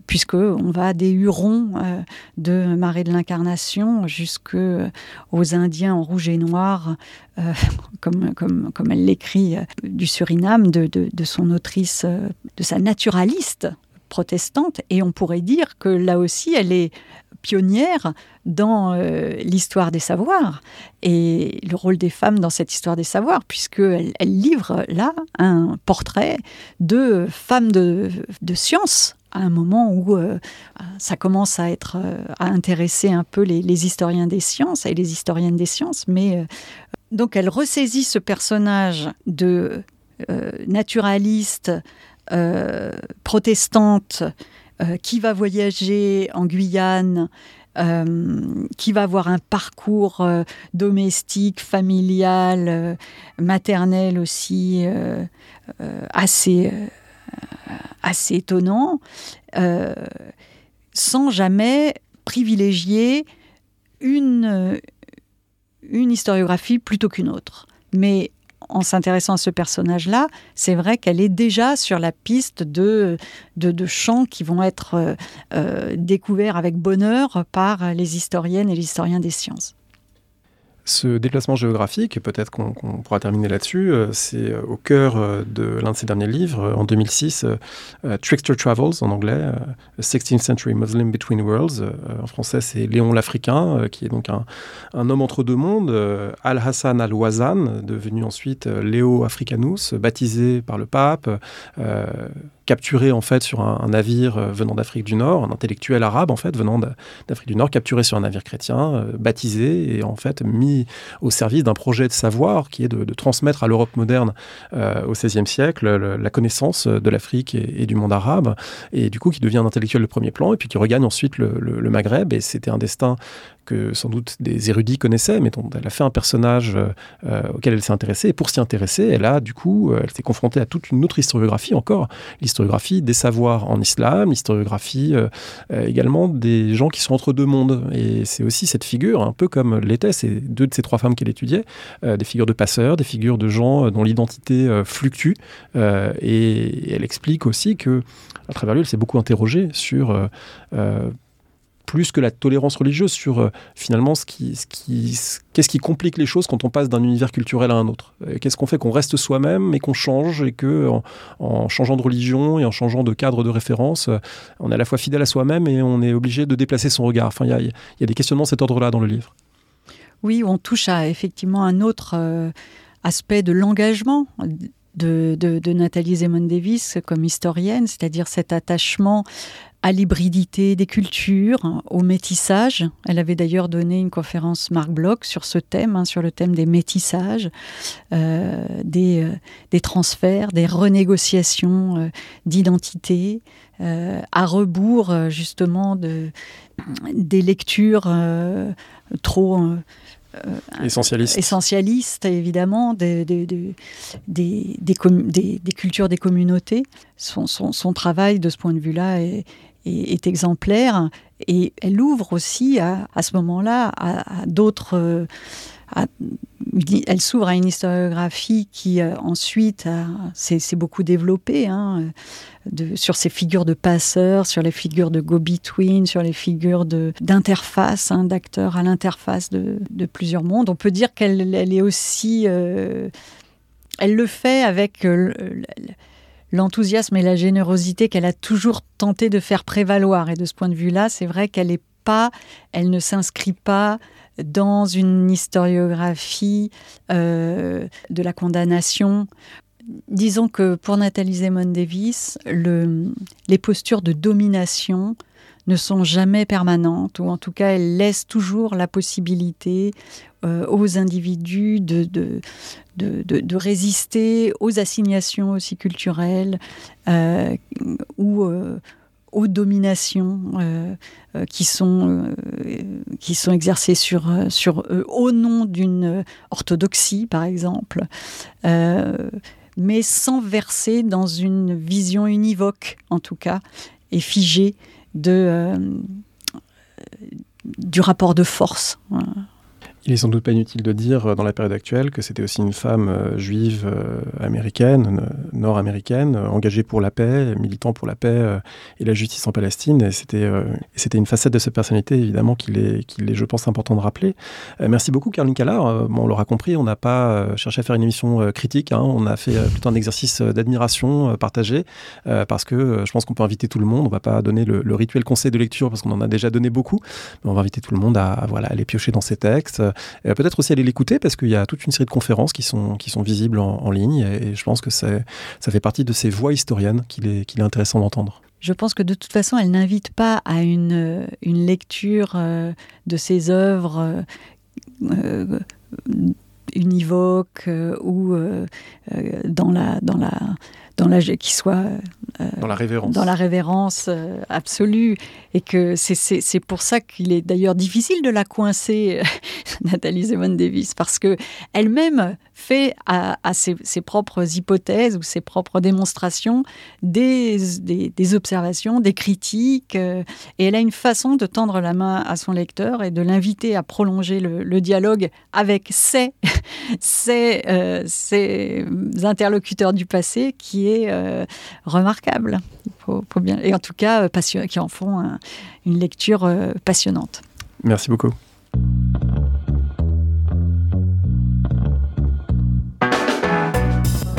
puisqu'on va des Hurons euh, de Marais de l'Incarnation jusqu'aux Indiens en rouge et noir, euh, comme, elle l'écrit, du Suriname, de, de, son autrice, de sa naturaliste protestante. Et on pourrait dire que là aussi, elle est pionnière dans euh, l'histoire des savoirs et le rôle des femmes dans cette histoire des savoirs, puisqu'elle elle livre là un portrait de femmes de, de science à un moment où euh, ça commence à être euh, à intéresser un peu les, les, historiens des sciences et les historiennes des sciences, mais donc elle ressaisit ce personnage de naturaliste protestante euh, qui va voyager en Guyane, euh, qui va avoir un parcours euh, domestique, familial, maternel aussi assez, assez étonnant, sans jamais privilégier une, une historiographie plutôt qu'une autre. Mais en s'intéressant à ce personnage-là, c'est vrai qu'elle est déjà sur la piste de, de, champs qui vont être euh, euh, découverts avec bonheur par les historiennes et les historiens des sciences. Ce déplacement géographique, peut-être qu'on pourra terminer là-dessus, euh, c'est euh, au cœur euh, de l'un de ses derniers livres, en 2006, Trickster Travels en anglais, A 16th Century Muslim Between Worlds. en français, c'est Léon l'Africain, qui est donc un, un, homme entre deux mondes, Al-Hassan al-Wazan, devenu ensuite Léo Africanus, baptisé par le pape, capturé en fait sur un, navire euh, venant d'Afrique du Nord, un intellectuel arabe en fait venant d'Afrique du Nord, capturé sur un navire chrétien, euh, baptisé et en fait mis au service d'un projet de savoir qui est de, transmettre à l'Europe moderne euh, au XVIe siècle la connaissance de l'Afrique et, du monde arabe, et du coup qui devient un intellectuel de premier plan et puis qui regagne ensuite le, le Maghreb et c'était un destin que sans doute des érudits connaissaient, mais dont elle a fait un personnage euh, auquel elle s'est intéressée. Et pour s'y intéresser, elle a du coup, euh, elle s'est confrontée à toute une autre historiographie encore, l'historiographie des savoirs en islam, l'historiographie euh, également des gens qui sont entre deux mondes. Et c'est aussi cette figure, un peu comme l'étaient ces deux de ces trois femmes qu'elle étudiait, des figures de passeurs, des figures de gens dont l'identité fluctue. et elle explique aussi que à travers lui, elle s'est beaucoup interrogée sur plus que la tolérance religieuse sur euh, finalement ce qui, ce qui, qu'est-ce qui complique les choses quand on passe d'un univers culturel à un autre? Qu'est-ce qu'on fait? Qu'on reste soi-même mais qu'on change et que en, changeant de religion et en changeant de cadre de référence, on est à la fois fidèle à soi-même et on est obligé de déplacer son regard. Enfin, il y, y a, des questionnements de cet ordre-là dans le livre. Oui, on touche à effectivement un autre euh, aspect de l'engagement. De, de, de, Nathalie Zemon Davis comme historienne, c'est-à-dire cet attachement à l'hybridité des cultures, au métissage. Elle avait d'ailleurs donné une conférence Marc Bloch sur ce thème, hein, sur le thème des métissages, euh, des, des, transferts, des renégociations d'identité, à rebours justement de, des lectures trop euh, essentialiste. essentialiste, évidemment, des, des, des, des, cultures des communautés. Son, son, travail, de ce point de vue-là, est, est, exemplaire. Et elle ouvre aussi, à, à ce moment-là, à, d'autres... elle s'ouvre à une historiographie qui euh, ensuite s'est beaucoup développée. Hein, sur ces figures de passeurs, sur les figures de go-between, sur les figures d'interface, hein, d'acteurs à l'interface de, plusieurs mondes. On peut dire qu'elle est aussi... Euh, elle le fait avec euh, l'enthousiasme et la générosité qu'elle a toujours tenté de faire prévaloir. Et de ce point de vue-là, c'est vrai qu'elle est pas, elle ne s'inscrit pas dans une historiographie euh, de la condamnation disons que pour Nathalie Zemon Davis, les postures de domination ne sont jamais permanentes, ou en tout cas, elles laissent toujours la possibilité euh, aux individus de, de, résister aux assignations aussi culturelles euh, ou euh, aux dominations qui, sont, qui sont exercées sur, sur eux au nom d'une orthodoxie, par exemple mais sans verser dans une vision univoque, en tout cas, et figée de, du rapport de force. Il est sans doute pas inutile de dire euh, dans la période actuelle que c'était aussi une femme euh, juive euh, américaine, nord-américaine, engagée pour la paix, militant pour la paix et la justice en Palestine. Et c'était, c'était une facette de sa personnalité, évidemment, qu'il est, qu'il est, je pense, important de rappeler. merci beaucoup, Caroline Callard. Bon, on l'aura compris, on n'a pas cherché à faire une émission critique. Hein. on a fait plutôt un exercice d'admiration partagé parce que je pense qu'on peut inviter tout le monde. On va pas donner le, rituel conseil de lecture parce qu'on en a déjà donné beaucoup. Mais on va inviter tout le monde à, voilà, aller piocher dans ces textes peut-être aussi aller l'écouter parce qu'il y a toute une série de conférences qui sont, qui sont visibles en, ligne et, je pense que ça fait partie de ces voix historiennes qu'il est, qu'il est intéressant d'entendre. Je pense que de toute façon, elle n'invite pas à une, une lecture euh, de ses œuvres euh, univoque ou dans la dans la dans la qui soit dans la révérence. dans la révérence absolue. Et que c'est pour ça qu'il est d'ailleurs difficile de la coincer, Nathalie Zemon Davis, parce que elle-même fait à, ses, propres hypothèses ou ses propres démonstrations des, observations, des critiques, euh, et elle a une façon de tendre la main à son lecteur et de l'inviter à prolonger le, dialogue avec euh, ses, interlocuteurs du passé qui est euh, remarquable. bien, et en tout cas, qui en font un, une lecture passionnante. Merci beaucoup.